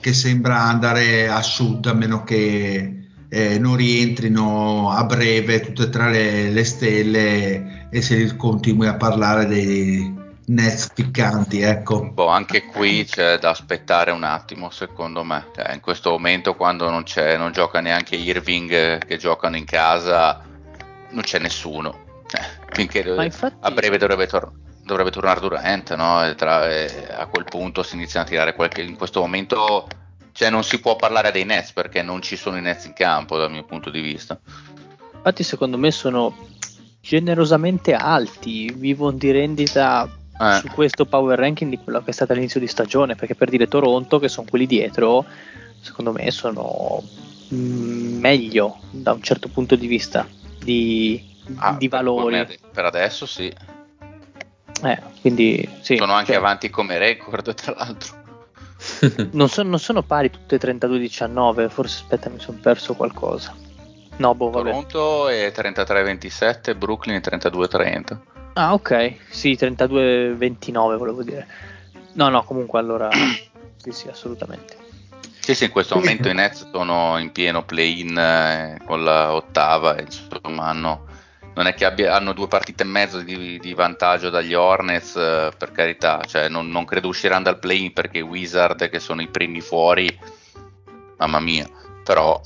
che sembra andare a sud a meno che eh, non rientrino a breve tutte e tre le, le stelle e se continui a parlare dei, Nets piccanti, ecco. Boh, anche qui c'è da aspettare un attimo, secondo me. Cioè, in questo momento, quando non, non, gioca neanche Irving, eh, che giocano in casa, non c'è nessuno. Eh, finché infatti... a breve dovrebbe, tor- dovrebbe tornare Durant, no? E tra, e a quel punto si iniziano a tirare qualche. In questo momento, cioè, non si può parlare dei Nets perché non ci sono i Nets in campo, dal mio punto di vista. Infatti, secondo me, sono generosamente alti, vivono di rendita eh. su questo power ranking di quello che è stato all'inizio di stagione, perché per dire Toronto, che sono quelli dietro, secondo me sono mm, meglio da un certo punto di vista di, ah, di valori. Per, per, adesso sì. Eh, quindi, sì sono anche cioè, avanti come record, tra l'altro. non, so, non, sono pari tutte 32-19, forse aspetta, mi sono perso qualcosa. No, boh, vabbè. Toronto è 33-27, Brooklyn è 32-30. Ah, ok. Sì, 32-29 volevo dire. No, no, comunque allora sì, sì, assolutamente. Sì, sì, in questo momento i Nets sono in pieno play-in eh, con la ottava, insomma, hanno, non è che abbia, hanno due partite e mezzo di, di vantaggio dagli Hornets, eh, per carità, cioè, non, non, credo usciranno dal play-in perché i Wizard, che sono i primi fuori, mamma mia, però...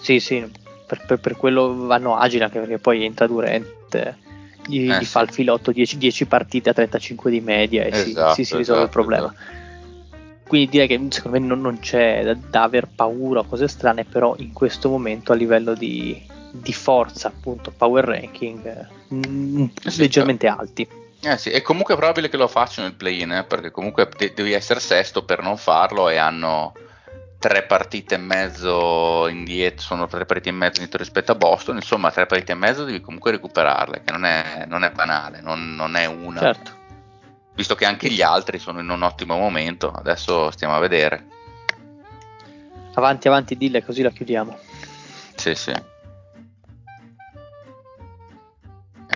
Sì, sì, per, per, per quello vanno agili anche perché poi entra Durant gli, eh, gli fa il filotto 10, 10, partite a 35 di media e esatto, si, si, si, risolve esatto, il problema. Esatto. Quindi direi che secondo me non, non c'è da, da, aver paura o cose strane, però in questo momento a livello di, di forza, appunto, power ranking, mh, mm, eh sì, leggermente però. alti. Eh sì, è comunque probabile che lo facciano il play-in, eh, perché comunque de- devi essere sesto per non farlo e hanno tre partite e mezzo indietro, sono tre partite e mezzo indietro rispetto a Boston, insomma tre partite e mezzo devi comunque recuperarle, che non è, non è banale, non, non, è una. Certo. Visto che anche gli altri sono in un ottimo momento, adesso stiamo a vedere. Avanti, avanti, dille così la chiudiamo. Sì, sì. È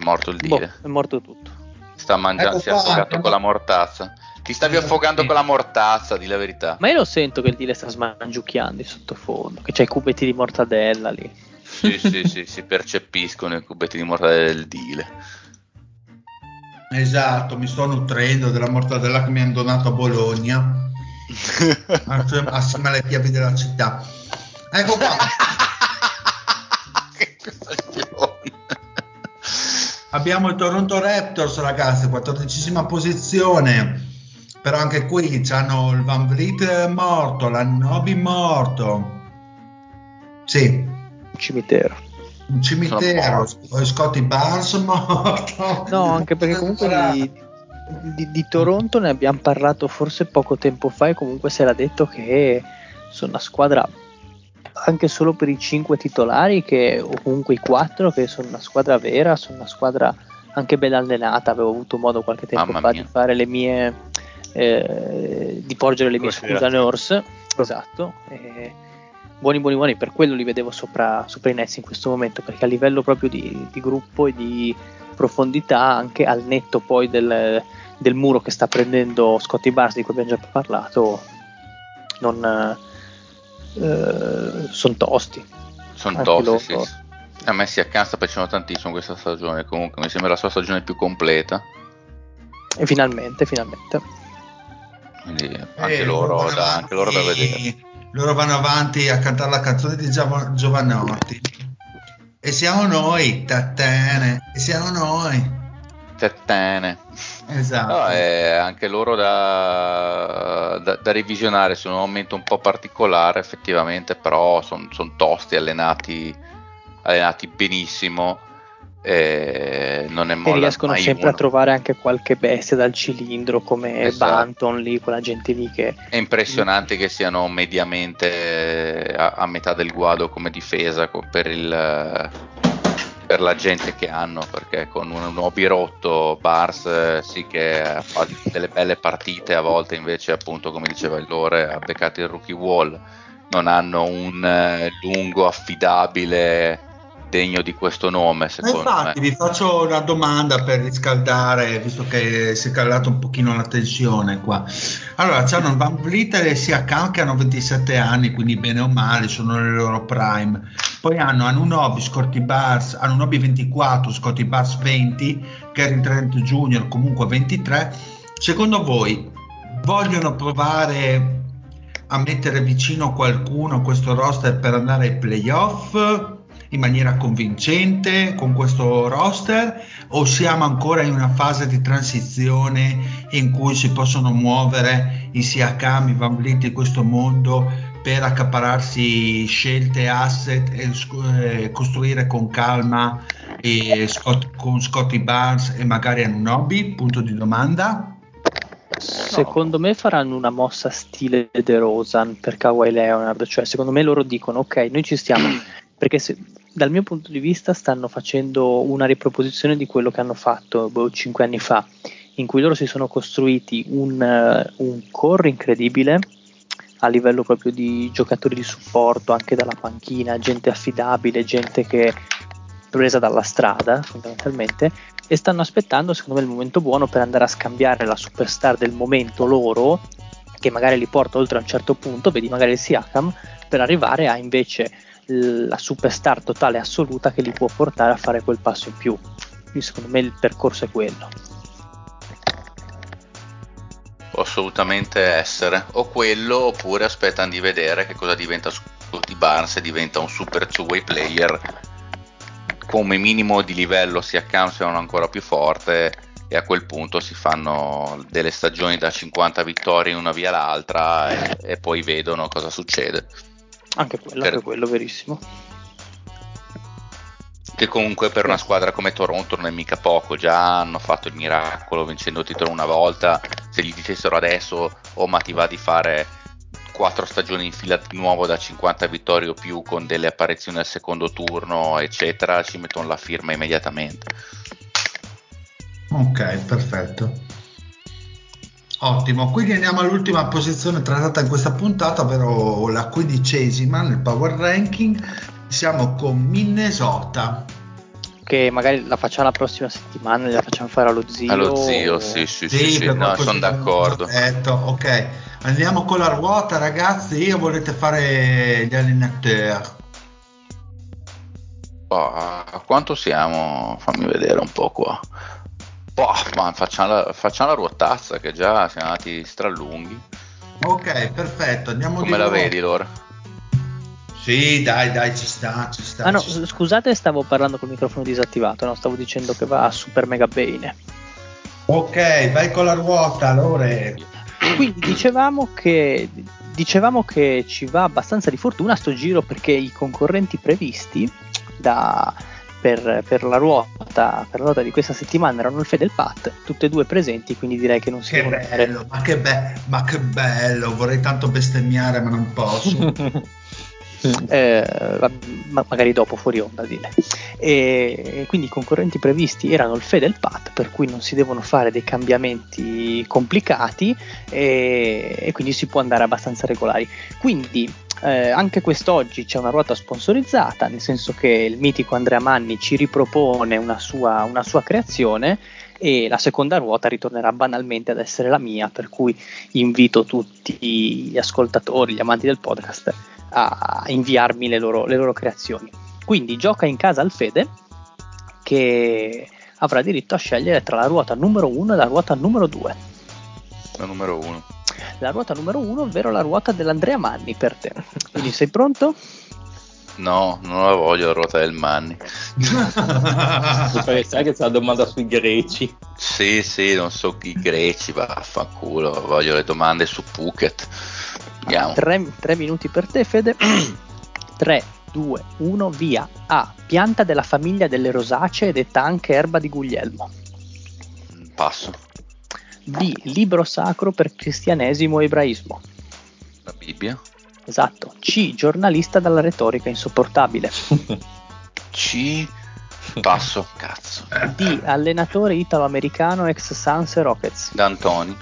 morto il dire. Boh, è morto tutto. Sta mangiando, ecco si è affogato con la mortazza. Ti stavi affogando con la mortazza, di la verità. Ma io lo sento che il Dile sta smangiucchiando in sottofondo, che c'è i cubetti di mortadella lì. Sì, sì, sì, si percepiscono i cubetti di mortadella del Dile. Esatto, mi sto nutrendo della mortadella che mi hanno donato a Bologna, assieme alle chiavi della città. Ecco qua. che Abbiamo il Toronto Raptors, ragazzi, 14 posizione però anche qui hanno il Van Vliet morto, l'Annobi morto. Sì. Un cimitero. Un cimitero, Scotty Barnes morto. No, anche perché comunque di, di, di, Toronto ne abbiamo parlato forse poco tempo fa e comunque si era detto che sono una squadra anche solo per i cinque titolari che, o comunque i quattro che sono una squadra vera, sono una squadra anche ben allenata, avevo avuto modo qualche tempo Mamma fa mia. di fare le mie eh, di porgere le mie scuse a Nurse. Esatto. Eh, buoni, buoni, buoni. Per quello li vedevo sopra, sopra i Nets in questo momento, perché a livello proprio di, di gruppo e di profondità, anche al netto poi del, del muro che sta prendendo Scotty Barnes, di cui abbiamo già parlato, non eh, sono tosti. Sono tosti, sì, sì. A me si accanta piacciono tantissimo questa stagione. Comunque mi sembra la sua stagione più completa. E finalmente, finalmente quindi anche, eh, loro, da, anche loro da vedere. Loro vanno avanti a cantare la canzone di Giovanotti. E siamo noi, Tattene, e siamo noi. Tattene. Esatto. No, anche loro da, da, da, revisionare, sono un momento un po' particolare effettivamente, però sono son tosti, allenati, allenati benissimo eh, non è molla e riescono sempre uno. a trovare anche qualche bestia dal cilindro come esatto. Banton lì, quella gente lì che è impressionante che siano mediamente a, a metà del guado come difesa per il per la gente che hanno, perché con un, un hobby rotto Bars eh, sì che fa delle belle partite, a volte invece appunto come diceva il Lore ha beccato il rookie wall, non hanno un eh, lungo affidabile degno di questo nome, secondo infatti, me. vi faccio una domanda per riscaldare, visto che si è calato un pochino la tensione qua. Allora, c'hanno Van Vliet e Siakam che hanno 27 anni, quindi bene o male sono nel loro prime. Poi hanno Anunobi, Scotty Bars, Anunobi 24, Scotty Bars 20, Gary Trent Jr. comunque 23. Secondo voi vogliono provare a mettere vicino qualcuno a questo roster per andare ai playoff? In maniera convincente con questo roster o siamo ancora in una fase di transizione in cui si possono muovere i Siakam, i Van Vliet di questo mondo per accapararsi scelte, asset e eh, costruire con calma e Scott, con Scotty Barnes e magari Anunobi? Punto di domanda. Secondo me faranno una mossa stile De Rosan per Kawhi Leonard, cioè secondo me loro dicono ok, noi ci stiamo, perché se, dal mio punto di vista stanno facendo una riproposizione di quello che hanno fatto boh, 5 anni fa, in cui loro si sono costruiti un, uh, un core incredibile a livello proprio di giocatori di supporto, anche dalla panchina, gente affidabile, gente che presa dalla strada fondamentalmente e stanno aspettando secondo me il momento buono per andare a scambiare la superstar del momento loro che magari li porta oltre a un certo punto, vedi magari il Siakam per arrivare a invece la superstar totale assoluta che li può portare a fare quel passo in più. Quindi secondo me il percorso è quello. Può assolutamente essere. O quello, oppure aspettano di vedere che cosa diventa Scotty Barnes e diventa un super two-way player. Come minimo di livello si accansano ancora più forte e a quel punto si fanno delle stagioni da 50 vittorie una via l'altra e, e poi vedono cosa succede. Anche quello, per... anche quello verissimo. Che comunque per una squadra come Toronto non è mica poco, già hanno fatto il miracolo vincendo il titolo una volta, se gli dicessero adesso oh ma ti va di fare quattro stagioni in fila di nuovo da 50 vittorie o più con delle apparizioni al secondo turno eccetera, ci mettono la firma immediatamente. Ok, perfetto. Ottimo, quindi andiamo all'ultima posizione trattata in questa puntata, ovvero la quindicesima nel power ranking. Siamo con Minnesota. Che magari la facciamo la prossima settimana, la facciamo fare allo zio. Allo zio, sì, sì, sì, sì, sì no, sono d'accordo. Perfetto, ok. Andiamo con la ruota, ragazzi. O volete fare gli allenatori? Oh, a quanto siamo? Fammi vedere un po' qua. Boh, ma facciamo la, facciamo la ruotazza che già siamo andati stralunghi. Ok, perfetto. Andiamo Come la vedi, Lora? Sì, dai, dai, ci sta, ci sta. Ah no, sta. scusate, stavo parlando col microfono disattivato, no, stavo dicendo che va super mega bene. Ok, vai con la ruota, Lore. Quindi dicevamo che, dicevamo che ci va abbastanza di fortuna sto giro perché i concorrenti previsti da, per, per, la ruota, per la ruota di questa settimana erano il Fede e il Pat, tutte e due presenti, quindi direi che non si che bello, ma che, be- ma che bello, vorrei tanto bestemmiare ma non posso. eh, magari dopo fuori onda dile. E quindi i concorrenti previsti erano il Fede e il Pat per cui non si devono fare dei cambiamenti complicati e, e quindi si può andare abbastanza regolari quindi eh, anche quest'oggi c'è una ruota sponsorizzata, nel senso che il mitico Andrea Manni ci ripropone una sua, una sua creazione e la seconda ruota ritornerà banalmente ad essere la mia, per cui invito tutti gli ascoltatori, gli amanti del podcast a inviarmi le loro, le loro creazioni. Quindi gioca in casa al Fede che avrà diritto a scegliere tra la ruota numero 1 e la ruota numero 2. La numero 1 la ruota numero uno, ovvero la ruota dell'Andrea Manni per te. Quindi sei pronto? No, non la voglio la ruota del Manni. sai che c'è la domanda sui greci. Sì, sì, non so chi greci, vaffanculo, voglio le domande su Phuket. Tre, tre minuti per te, Fede. 3, 2, 1, via. A. Pianta della famiglia delle rosacee, detta anche erba di Guglielmo. Passo. B. Libro sacro per cristianesimo e ebraismo. La Bibbia. Esatto. C. Giornalista dalla retorica insopportabile. C. Passo, cazzo. D. Allenatore italo-americano ex Suns e Rockets. D'Antoni.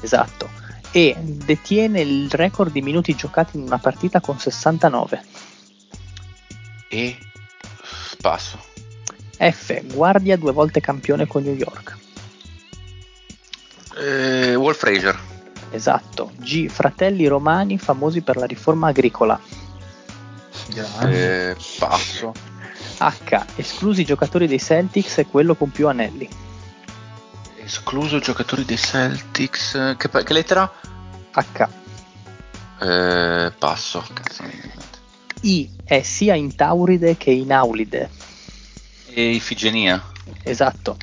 Esatto. E. Detiene il record di minuti giocati in una partita con 69. E passo. F. Guardia due volte campione con New York. Eh, Wolf Fraser. Esatto. G. Fratelli romani famosi per la riforma agricola. Eh, passo. H. Esclusi i giocatori dei Celtics e quello con più anelli. Escluso giocatori dei Celtics. Che, che lettera? H. Eh, passo. I. È sia in Tauride che in Aulide. E Ifigenia. Esatto.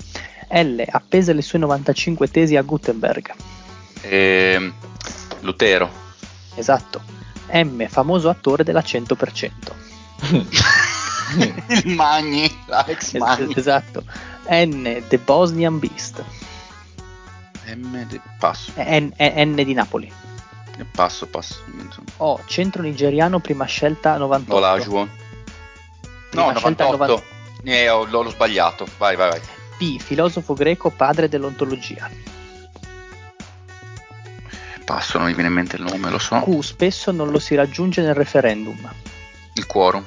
L. Appese le sue 95 tesi a Gutenberg. E Lutero. Esatto. M. Famoso attore della 100%. Il Magni. Alex Es- Magni. esatto. N. The Bosnian Beast. M de- passo. N, N di Napoli. Passo, passo. O. Centro nigeriano prima scelta 98. Olajuwon. No, Prima scelta 98. Eh, ho- l'ho, sbagliato. Vai, vai, vai. P. Filosofo greco padre dell'ontologia. Passo, non mi viene in mente il nome, lo so. Q. Spesso non lo si raggiunge nel referendum. Il quorum.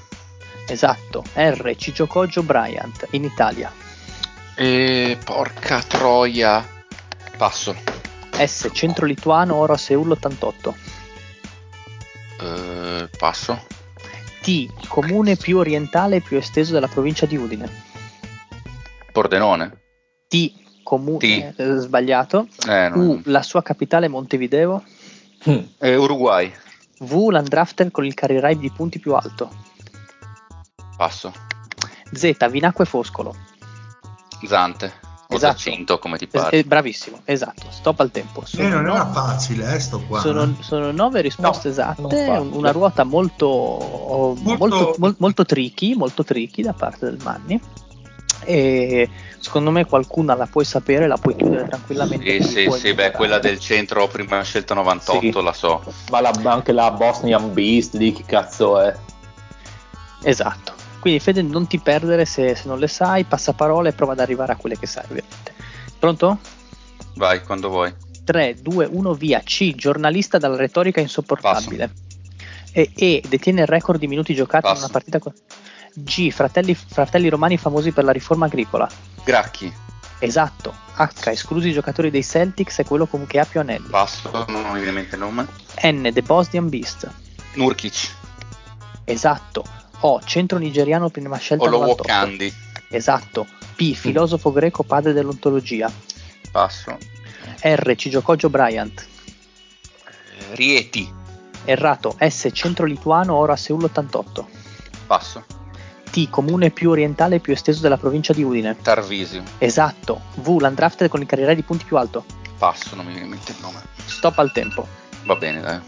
Esatto. R. Ciciocoggio Bryant in Italia. E porca troia. Passo. S. Centro lituano oro a Seul 88. Eh, passo. T. Comune più orientale e più esteso della provincia di Udine. Pordenone. T. Comune T. eh, sbagliato. Eh, U. no. La sua capitale Montevideo. Eh, Uruguay. V. L'undrafted con il carrier di punti più alto. Passo. Z. Vinacque Foscolo. Zante. Esatto. Giacinto, come ti Es- pare. eh, bravissimo, esatto. Stop al tempo. Eh, Sono, non era facile, eh, sto qua. sono- sono nove risposte No, esatte, una ruota molto, Molto- molto, mol- molto tricky, molto tricky da parte del Manni. E secondo me qualcuna la puoi sapere, la puoi chiudere tranquillamente. Sì, sì, sì, beh, quella del centro prima scelta 98 Sì. la so. Ma la- anche la Bosnian Beast lì, che cazzo è? Esatto. Quindi Fede non ti perdere se, se non le sai, passa parola e prova ad arrivare a quelle che sai ovviamente. Pronto? Vai, quando vuoi. 3, 2, 1, via. C. Giornalista dalla retorica insopportabile. E, e. Detiene il record di minuti giocati in Passo. una partita. con- G. Fratelli, fratelli romani famosi per la riforma agricola. Gracchi. Esatto. H. Esclusi i giocatori dei Celtics e quello che ha più anelli. Passo, non mi viene in mente il nome. N. The Bosnian Beast. Nurkic. Esatto. O. Centro nigeriano prima scelta Olo 98. Wakandi. Esatto. P. Filosofo greco padre dell'ontologia. Passo. R. Ciciocoggio Bryant. Eh, Rieti. Errato. S. Centro lituano oro a Seul 88. Passo. T. Comune più orientale e più esteso della provincia di Udine. Tarvisio. Esatto. V. L'undrafted con il carriere di punti più alto. Passo, non mi viene in mente il nome. Stop al tempo. Va bene, dai.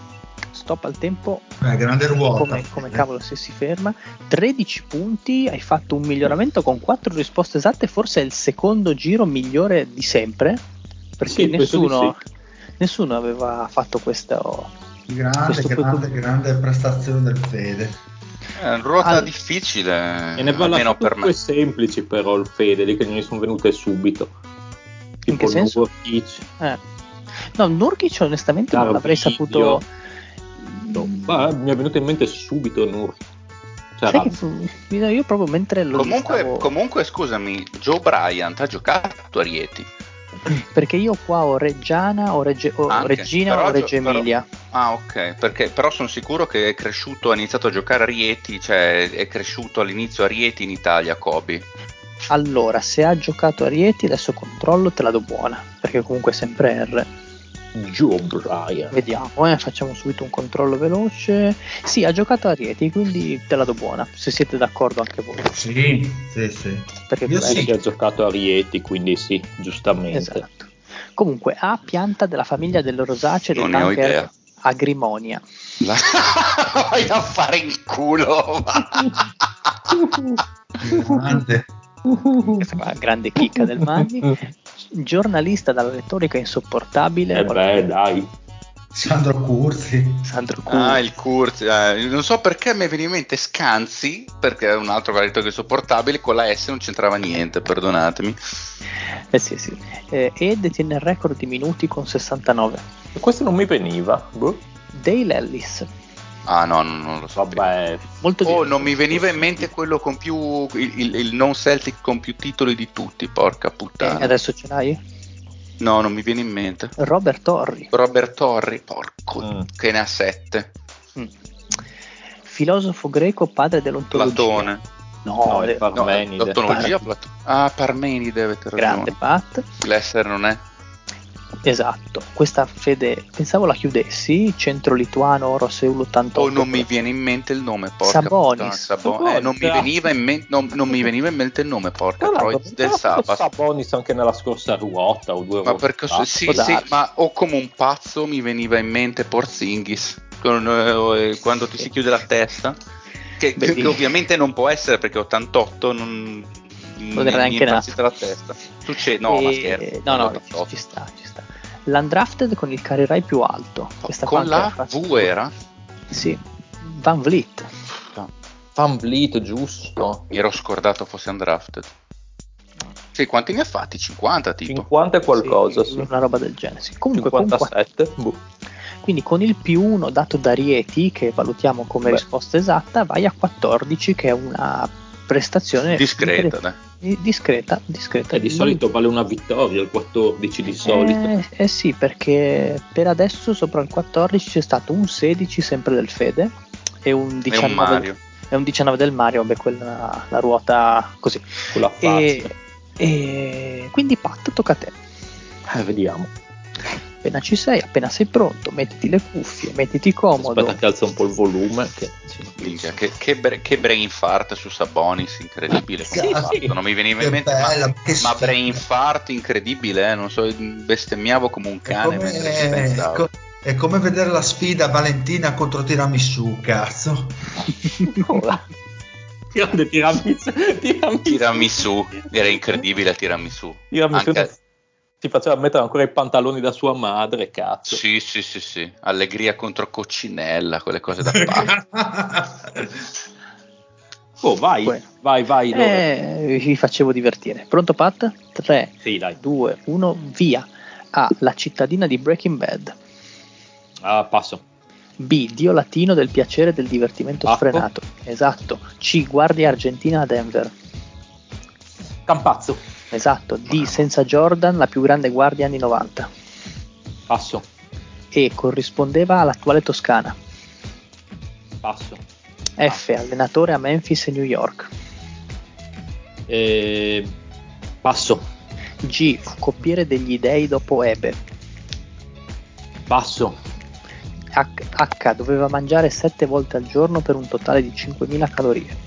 Stop al tempo. Eh, grande ruota. Come, come cavolo se si ferma. 13 punti. Hai fatto un miglioramento con 4 risposte esatte. Forse è il secondo giro migliore di sempre. Perché Sì, penso di nessuno, nessuno aveva fatto questo. Grande, Questo grande, grande prestazione del Fede. È una ruota Al- difficile. E ne lasciato per me. semplici però il Fede, lì che non gli sono venute subito. In che senso? Nurkic. Eh. No, Nurkic onestamente non Caro l'avrei video. saputo. No, ma mi è venuto in mente subito Nurkic. Cioè, io proprio mentre lo Comunque, stavo- comunque, scusami, Joe Bryant ha giocato a Rieti. perché io qua ho Reggiana, ho, Regge- ho Anche, Regina però o gio- Reggio però- Emilia. Ah, ok, perché però sono sicuro che è cresciuto, ha iniziato a giocare a Rieti, cioè è cresciuto all'inizio a Rieti in Italia, Kobe. Allora, se ha giocato a Rieti, adesso controllo, te la do buona. Perché comunque è sempre R. Joe Bryan. Vediamo, eh, facciamo subito un controllo veloce. Sì, ha giocato a Rieti, quindi te la do buona. Se siete d'accordo anche voi. Sì, sì, sì. Perché Io sì. ha giocato a Rieti, quindi sì, giustamente. Esatto. Comunque, ha pianta della famiglia delle rosacee Non detta ne ho anche idea. Agrimonia. La- Vai a fare il culo. Grande chicca del Magni. Giornalista dalla retorica insopportabile. Eh beh, dai. Sandro Curzi. Sandro Curzi. Ah, il Curzi. eh, non so perché mi viene in mente Scanzi, perché è un altro varietore sopportabile, con la S non c'entrava niente, perdonatemi. Eh sì, sì. Eh, e detiene il record di minuti con 69. E questo non mi veniva. Boh. Dale Ellis. Ah no, non, non lo so. Vabbè, Molto Oh, non mi veniva in mente quello con più. il, il- il non Celtic con più titoli di tutti, porca puttana. adesso ce l'hai? No, non mi viene in mente. Robert Torri. Robert Torri, porco, Mm. che ne ha sette. Mm. Filosofo greco, padre dell'ontologia. Platone. No, No, è eh, Par- No, Parmenide. l'ontologia, Platone. Ah, Parmenide, avete grande ragione. Pat. L'essere non è. Esatto. Questa fede, pensavo la chiudessi, centro lituano Oro Seul 88. Oh, non mi viene in mente il nome, porca Sabonis. puttana, Sabo- Sabonis, eh, non, mi ah. veniva in men- non, non mi veniva in mente il nome, porca troia, del sabato. Sabonis anche nella scorsa ruota o due Ma volte perché fa. sì, sì, ma o come un pazzo mi veniva in mente Porzingis con, eh, quando ti si chiude la testa, che, che ovviamente non può essere perché 88 non Non mi- era mi neanche è impazzita la testa. Succede, no, ma E- scherzo. No, no, 88. ci sta, ci sta. L'undrafted con il carry più alto. Questa con la anche V era? Sì. Van Vliet. Van Vliet, giusto. Mi ero scordato fosse undrafted. Sì, quanti ne ha fatti? 50 tipo. 50 e qualcosa, Sì, sì. Una roba del genere. sì. Comunque, con qua- 57. boh. quindi con il più 1 dato da Rieti, che valutiamo come Beh. risposta esatta, vai a 14, che è una prestazione Discreta. Di- discreta, discreta. Eh, di solito vale una vittoria, il 14 di solito. Eh, eh sì, perché per adesso sopra il 14 c'è stato un 16 sempre del Fede e un È un 19, Mario. e un 19 del Mario, beh, quella la ruota così. Con la E, e quindi Pat, tocca a te. Eh, vediamo. Appena ci sei, appena sei pronto, mettiti le cuffie, mettiti comodo. Aspetta che alza un po' il volume. Che, sì. Minchia, che, che, bre- che brain fart su Sabonis, incredibile. Sì, sì. Non mi veniva in mente, ma, bella, ma sfiga. brain fart incredibile, eh, non so, bestemmiavo come un cane mentre ci come, pensavo. co- è come vedere la sfida Valentina contro Tiramisù, cazzo. Grande tiramisù. Tiramisù. Tiramisù, era incredibile il tiramisù. Tiramisù Anche- si faceva mettere ancora i pantaloni da sua madre, cazzo. Sì, sì, sì, sì. Allegria contro Coccinella, quelle cose da pazzo. Oh, vai, Bueno. vai, vai. Eh, vi facevo divertire. Pronto Pat? 3, Sì, dai. 2, 1, via. A. La cittadina di Breaking Bad. Ah, passo. B. Dio latino del piacere e del divertimento Acqua. sfrenato. Esatto. C. Guardia argentina a Denver. Campazzo. Esatto. D. Senza Jordan, la più grande guardia anni 90. Passo. E. Corrispondeva all'attuale Toscana. Passo. F. Allenatore a Memphis e New York. Eh, passo. G. Fu coppiere degli dei dopo Ebe. Passo. H. H. Doveva mangiare 7 volte al giorno per un totale di 5.000 calorie.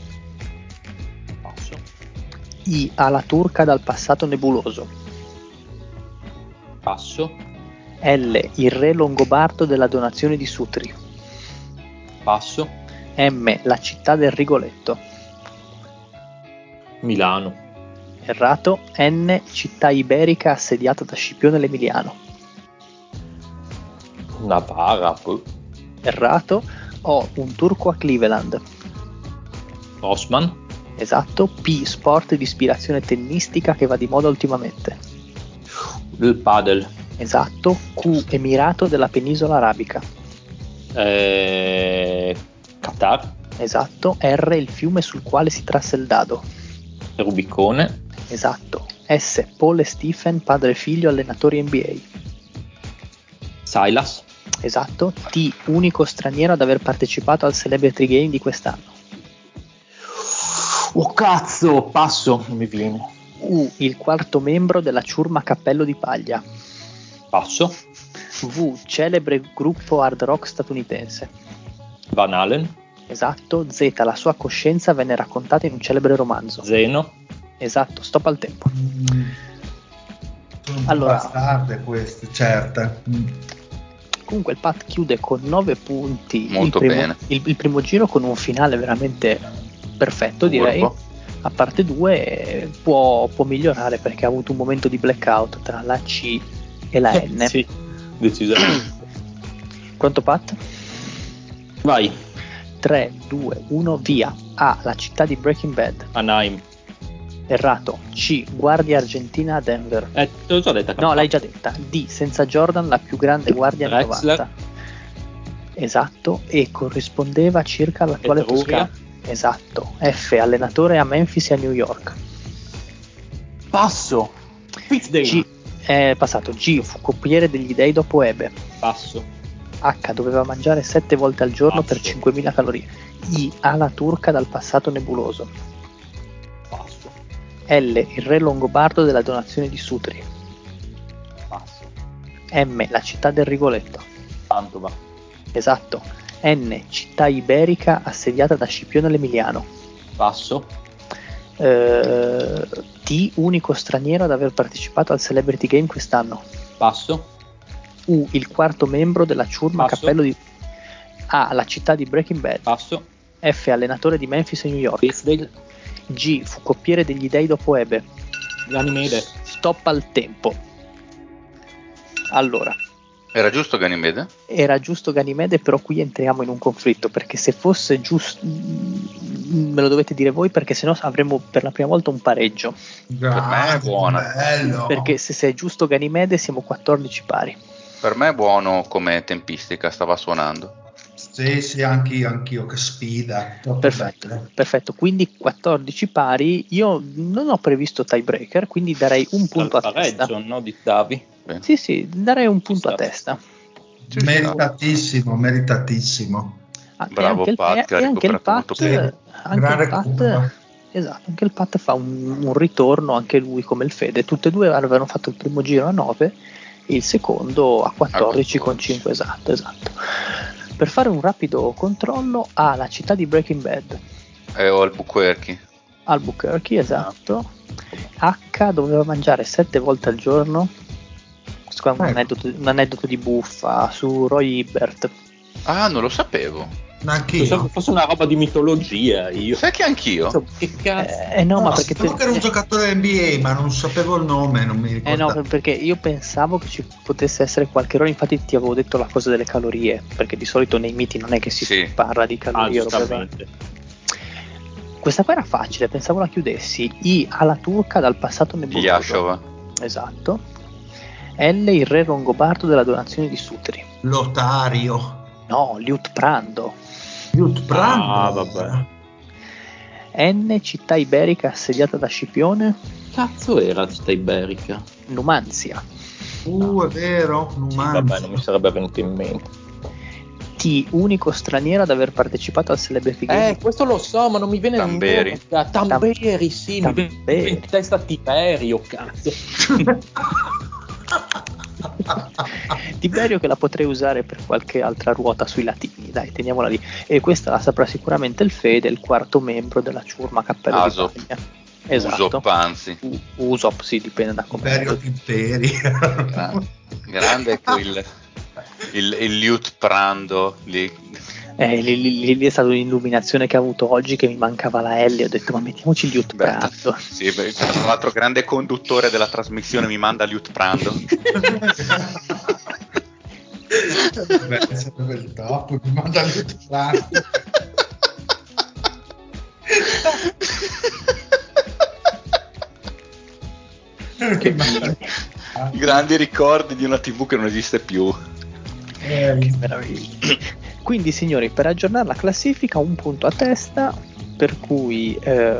I. Ala turca dal passato nebuloso. Passo. L. Il re longobardo della donazione di Sutri. Passo. M. La città del Rigoletto. Milano. Errato. N. Città iberica assediata da Scipione l'Emiliano. Navarra. boh. Errato. O. Un turco a Cleveland. Osman. Esatto. P. Sport di ispirazione tennistica che va di moda ultimamente. Il padel. Esatto. Q. Emirato della penisola arabica. Eh, Qatar. Esatto. R. Il fiume sul quale si trasse il dado. Rubicone. Esatto. S. Paul e Stephen, padre e figlio, allenatori NBA. Silas. Esatto. T. Unico straniero ad aver partecipato al Celebrity Game di quest'anno. Oh cazzo, passo. Non mi viene. U. Il quarto membro della ciurma Cappello di Paglia. Passo. V. Celebre gruppo hard rock statunitense. Van Allen. Esatto. Z. La sua coscienza venne raccontata in un celebre romanzo. Zeno. Esatto. Stop al tempo. Mm. Allora. bastarde queste, certe. Mm. Comunque il Pat chiude con 9 punti Molto il, primo, bene. il- il primo giro con un finale veramente perfetto direi. A parte 2 può, può migliorare perché ha avuto un momento di blackout tra la C e la N. Sì, decisamente. Pronto Pat? Vai, 3, 2, 1, via. A. La città di Breaking Bad. Anaheim. Errato. C. Guardia argentina a Denver. Eh, te l'ho già detta. No, l'hai già detta. D. Senza Jordan, la più grande guardia Drexler. 90. Esatto. E corrispondeva circa all'attuale. Toscana. Esatto. F. Allenatore a Memphis e a New York. Passo. Fitzdale. G. È passato. G. Fu coppiere degli dei dopo Ebe. Passo. H. Doveva mangiare 7 volte al giorno per Passo. 5.000 calorie. I. Ala turca dal passato nebuloso. Passo. L. Il re longobardo della donazione di Sutri. Passo. M. La città del Rigoletto. Mantova. Esatto. N. Città iberica assediata da Scipione l'Emiliano. Passo. Eh, T. Unico straniero ad aver partecipato al Celebrity Game quest'anno. Passo. U. Il quarto membro della ciurma Passo. cappello di... A. La città di Breaking Bad. Passo. F. Allenatore di Memphis e New York. Fitzdale. G. Fu coppiere degli dei dopo Ebe. Ganymede. Stop al tempo. Allora, Era giusto Ganymede? era giusto Ganimede, però qui entriamo in un conflitto perché se fosse giusto, me lo dovete dire voi perché sennò avremmo per la prima volta un pareggio. Grande, è buona. Bello. Perché se, se è giusto Ganimede siamo 14 pari. Per me è buono come tempistica, stava suonando. Sì, sì, anch'io, anch'io, che sfida. Perfetto, perfetto. Quindi 14 pari. Io non ho previsto tiebreaker, quindi darei un punto a Dal testa. pareggio, no? Dittavi. Bene. Sì, sì, darei un punto a Sta. testa. Ci. Meritatissimo, meritatissimo. Ah, Bravo anche il- Pat, che ha e anche il Pat, bene. anche il Pat, recupero. esatto, anche il Pat fa un, un ritorno, anche lui come il Fede. Tutte e due avevano fatto il primo giro a 9 e il secondo a 14 A con 14. 5 esatto, esatto. Per fare un rapido controllo a la città di Breaking Bad, E ho il Buquerque. Albuquerque, esatto. H doveva mangiare 7 volte al giorno. Questo qua è un, Ecco. aneddoto, un aneddoto di buffa su Roy Hibbert. Ah, non lo sapevo. Pensavo che Anch'io. fosse una roba di mitologia. Io. Sai che anch'io? Che cazzo? Eh, no, ma No, perché sapevo te- che era un giocatore NBA, ma non sapevo il nome, non mi Eh ricordo. no, perché io pensavo che ci potesse essere qualche errore, infatti ti avevo detto la cosa delle calorie, perché di solito nei miti non è che si Sì. parla di Ah, calorie. giustamente. Questa qua era facile, pensavo la chiudessi. I alla turca dal passato nebuloso. Yashova. Esatto. L il re longobardo della donazione di Sutri. Lotario. No, Liut Prando. Youth Brand. Ah, vabbè. N città iberica assediata da Scipione. Cazzo era la città iberica? Numanzia. Uh, è vero. Sì, Numanzia. vabbè, non mi sarebbe venuto in mente. T unico straniero ad aver partecipato al Celebrity Game. Eh, questo lo so, ma non mi viene Tamberi. il nome. Tamberi, sì, mi viene Tamberi. in testa Tiberio, cazzo. Tiberio che la potrei usare per qualche altra ruota sui latini, dai, teniamola lì. E questa la saprà sicuramente il Fede, il quarto membro della ciurma Cappello Asop. di Paglia. Esatto. Uso Panzi. U- Usop, sì, dipende da come. Imperio Timperi. Gra- grande quel il, il Liut Prando lì. Eh, lì, lì- lì è stata un'illuminazione che ho avuto oggi che mi mancava la L. Ho detto, ma mettiamoci Liut Beh, Prando. Sì, beh, tra l'altro grande conduttore della trasmissione mi manda Liut Prando. Beh, sarebbe il top. Mi manda Youth Brand. Che I grandi ricordi di una TV che non esiste più. Eh, meraviglia. Quindi, signori, per aggiornare la classifica, un punto a testa. Per cui eh,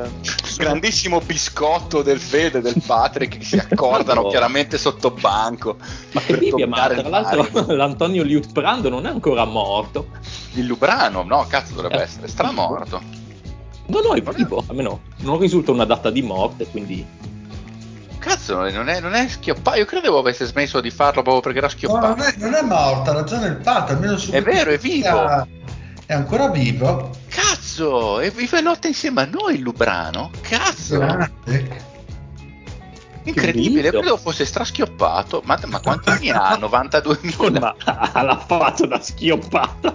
Grandissimo biscotto del Fede e del Patrick che si accordano chiaramente sotto banco. Ma che per Bibbia, ma tra l'altro l'Antonio Liutprando non è ancora morto. Il Lubrano, no, cazzo dovrebbe Eh, essere stramorto. No, no, è vivo, almeno non risulta una data di morte, quindi... Cazzo, non è, non è schioppato. Io credevo avesse smesso di farlo proprio perché era no, schioppato. non, è, non è morta, ha ragione il Pat, almeno su È vero, è vivo. È ancora vivo. Cazzo, e vive lotta insieme a noi il Lubrano? Cazzo, Grande. Incredibile, Che credevo fosse straschioppato. Ma, ma quanti anni ha? 92.000? Ma ha la faccia da schioppata.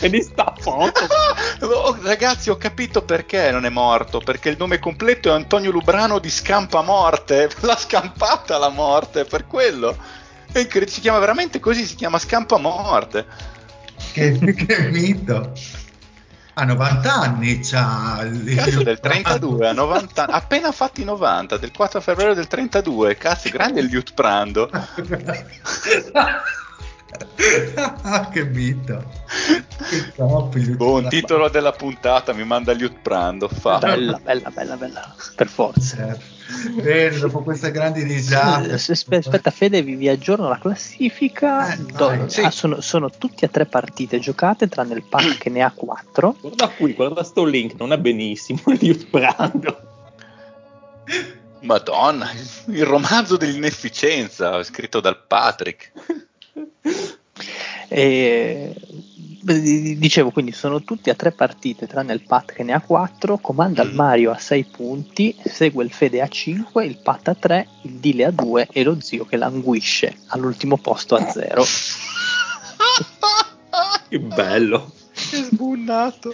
Vedi sta foto? Oh, ragazzi, ho capito perché non è morto. Perché il nome completo è Antonio Lubrano di Scampamorte. L'ha scampata la morte, per quello. È incredibile, si chiama veramente così, si chiama Scampo a morte. Che, che mito. A 90 anni c'ha il Cazzo del 32, a 90, appena fatti 90, del 4 febbraio del 32, cazzo, grande il Liut Prando. che mito. Che top, il- Buon titolo della puntata, mi manda Liut Prando, fa. Bella, bella, bella, bella. Per forza. Eh, Bene, dopo queste grandi risate. Aspe- Aspetta, Fede, vi, vi aggiorno la classifica. Eh, vai, sì. ah, sono, sono tutti a tre partite giocate, tranne il pack che ne ha quattro. Guarda qui, guarda sto link, non è benissimo il Brando. Madonna, il romanzo dell'inefficienza, scritto dal Patrick. E, dicevo, quindi sono tutti a tre partite, tranne il Pat che ne ha quattro. Comanda il Mm. Mario a 6 punti, segue il Fede a 5, il Pat a 3, il Dile a 2 e lo zio che languisce all'ultimo posto a 0. Che bello. Che sbunnato.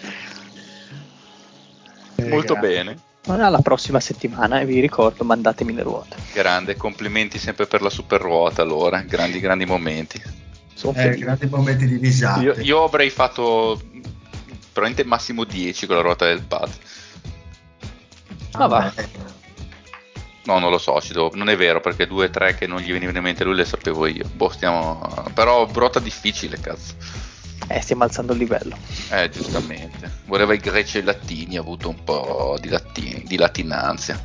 Eh, Molto grazie. bene. Alla prossima settimana e vi ricordo, mandatemi le ruote. Grande, complimenti sempre per la super ruota allora, grandi grandi momenti. Sono Eh, grandi momenti di risate. Io, io avrei fatto probabilmente massimo 10 con la ruota del pad. Ah, va. Eh, No, non lo so, ci devo- non è vero perché 2 3 che non gli venivano in mente lui le sapevo io. Boh, stiamo però ruota difficile, cazzo. Eh, stiamo alzando il livello. Eh, giustamente. Voleva i greci e i latini, ha avuto un po' di, lati- di latinanza.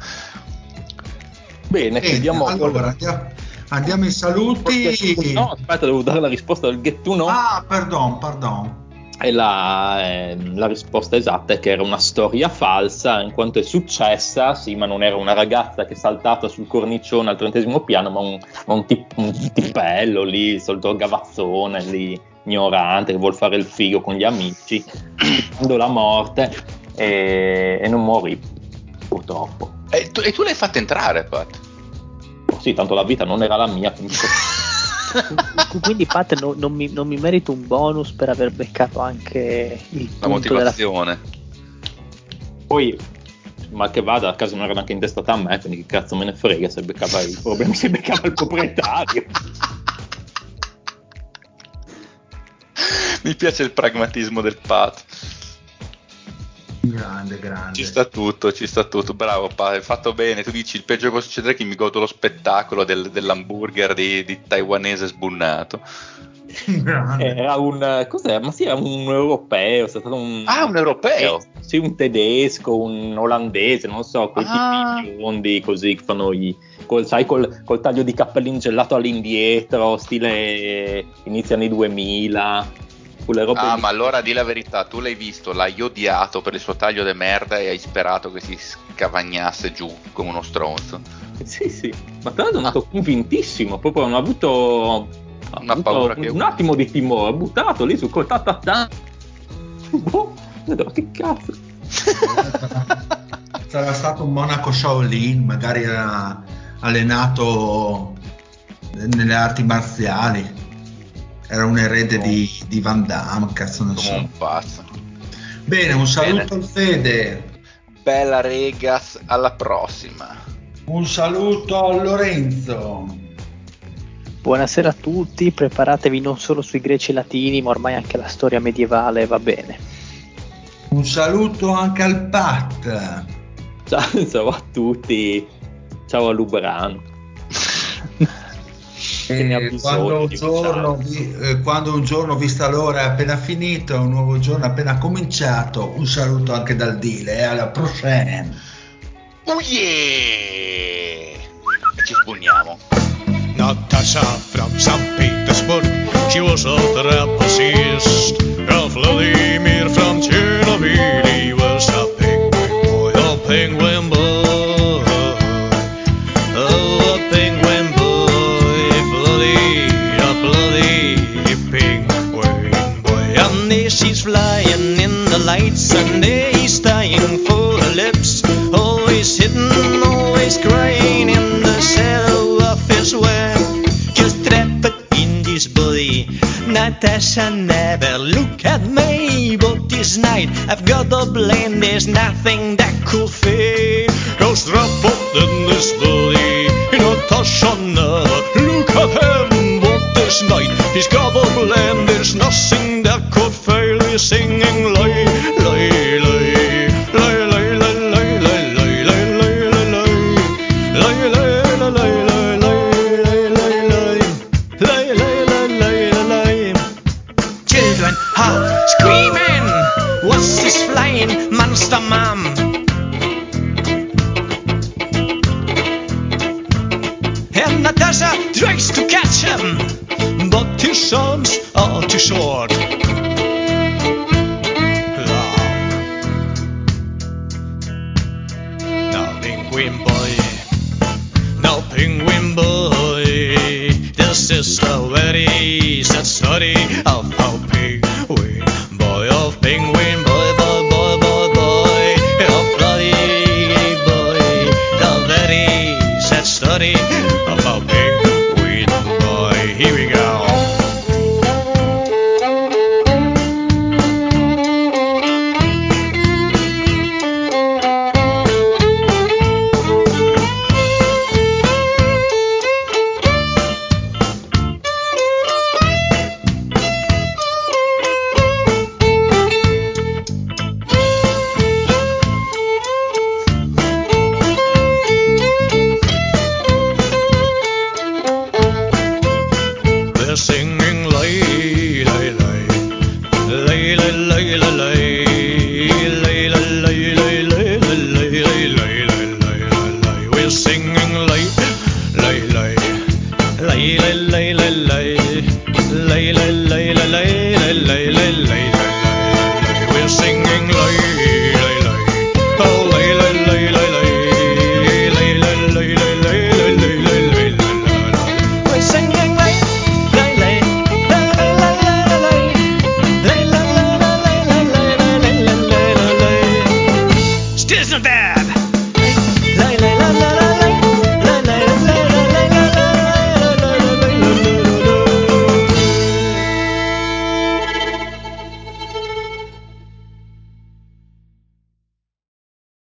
Bene, Bene, chiudiamo allora, andiamo, ai saluti. No, aspetta, devo dare la risposta del get to know. Ah, pardon, pardon. E la, ehm, la risposta esatta è che era una storia falsa, in quanto è successa, sì, ma non era una ragazza che è saltata sul cornicione al trentesimo piano, ma un, un, tip- un tipello lì, il solito gavazzone lì, ignorante, che vuol fare il figo con gli amici, aspettando la morte e, e non morì, purtroppo. E tu, e tu l'hai fatta entrare, Pat? Sì, tanto la vita non era la mia, quindi Quindi Pat no- non, mi, non mi merito un bonus per aver beccato anche il La punto della motivazione. Poi, mal che vada, a casa non era neanche intestata a me, quindi che cazzo me ne frega se beccava i problemi, se beccava il proprietario. Mi piace il pragmatismo del Pat. Grande, grande. Ci sta tutto, ci sta tutto. Bravo, hai fatto bene. Tu dici il peggio che può succedere è che mi godo lo spettacolo del- dell'hamburger di, di taiwanese sbunnato. Grande. Era un, cos'era? Ma sì, era un europeo, è stato un... Ah, un europeo? Eh, sì, un tedesco, un olandese, non so, quei Ah. tipi biondi così che fanno i... Col, sai, col, col taglio di cappellino gelato all'indietro, stile inizia anni 2000, quelle robe Ah, lì. ma allora di la verità, tu l'hai visto, l'hai odiato per il suo taglio de merda e hai sperato che si scavagnasse giù come uno stronzo. Sì, sì, ma tra l'altro è andato convintissimo, proprio non ha avuto, ha Una avuto paura un, che- un attimo di timore, ha buttato lì su col ta ta ta. Boh, che cazzo. Sarà stato un monaco Shaolin, magari era allenato nelle arti marziali. Era un erede di, di Van Damme, cazzo non come so. un pazzo. Bene, un saluto Bene. al Fede. Bella Regas, alla prossima. Un saluto a Lorenzo. Buonasera a tutti, preparatevi non solo sui greci e latini, ma ormai anche la storia medievale va bene. Un saluto anche al Pat. Ciao, ciao a tutti, ciao a Lubrano. Che ne ha E bisogno quando, un giorno, vi- eh, quando un giorno, vista l'ora, è appena finito, un nuovo giorno è appena cominciato, un saluto anche dal Dile e alla prossima. Oh yeah! E ci spugniamo. Natasha from St. Petersburg, she was a trapezist. Ralph Vladimir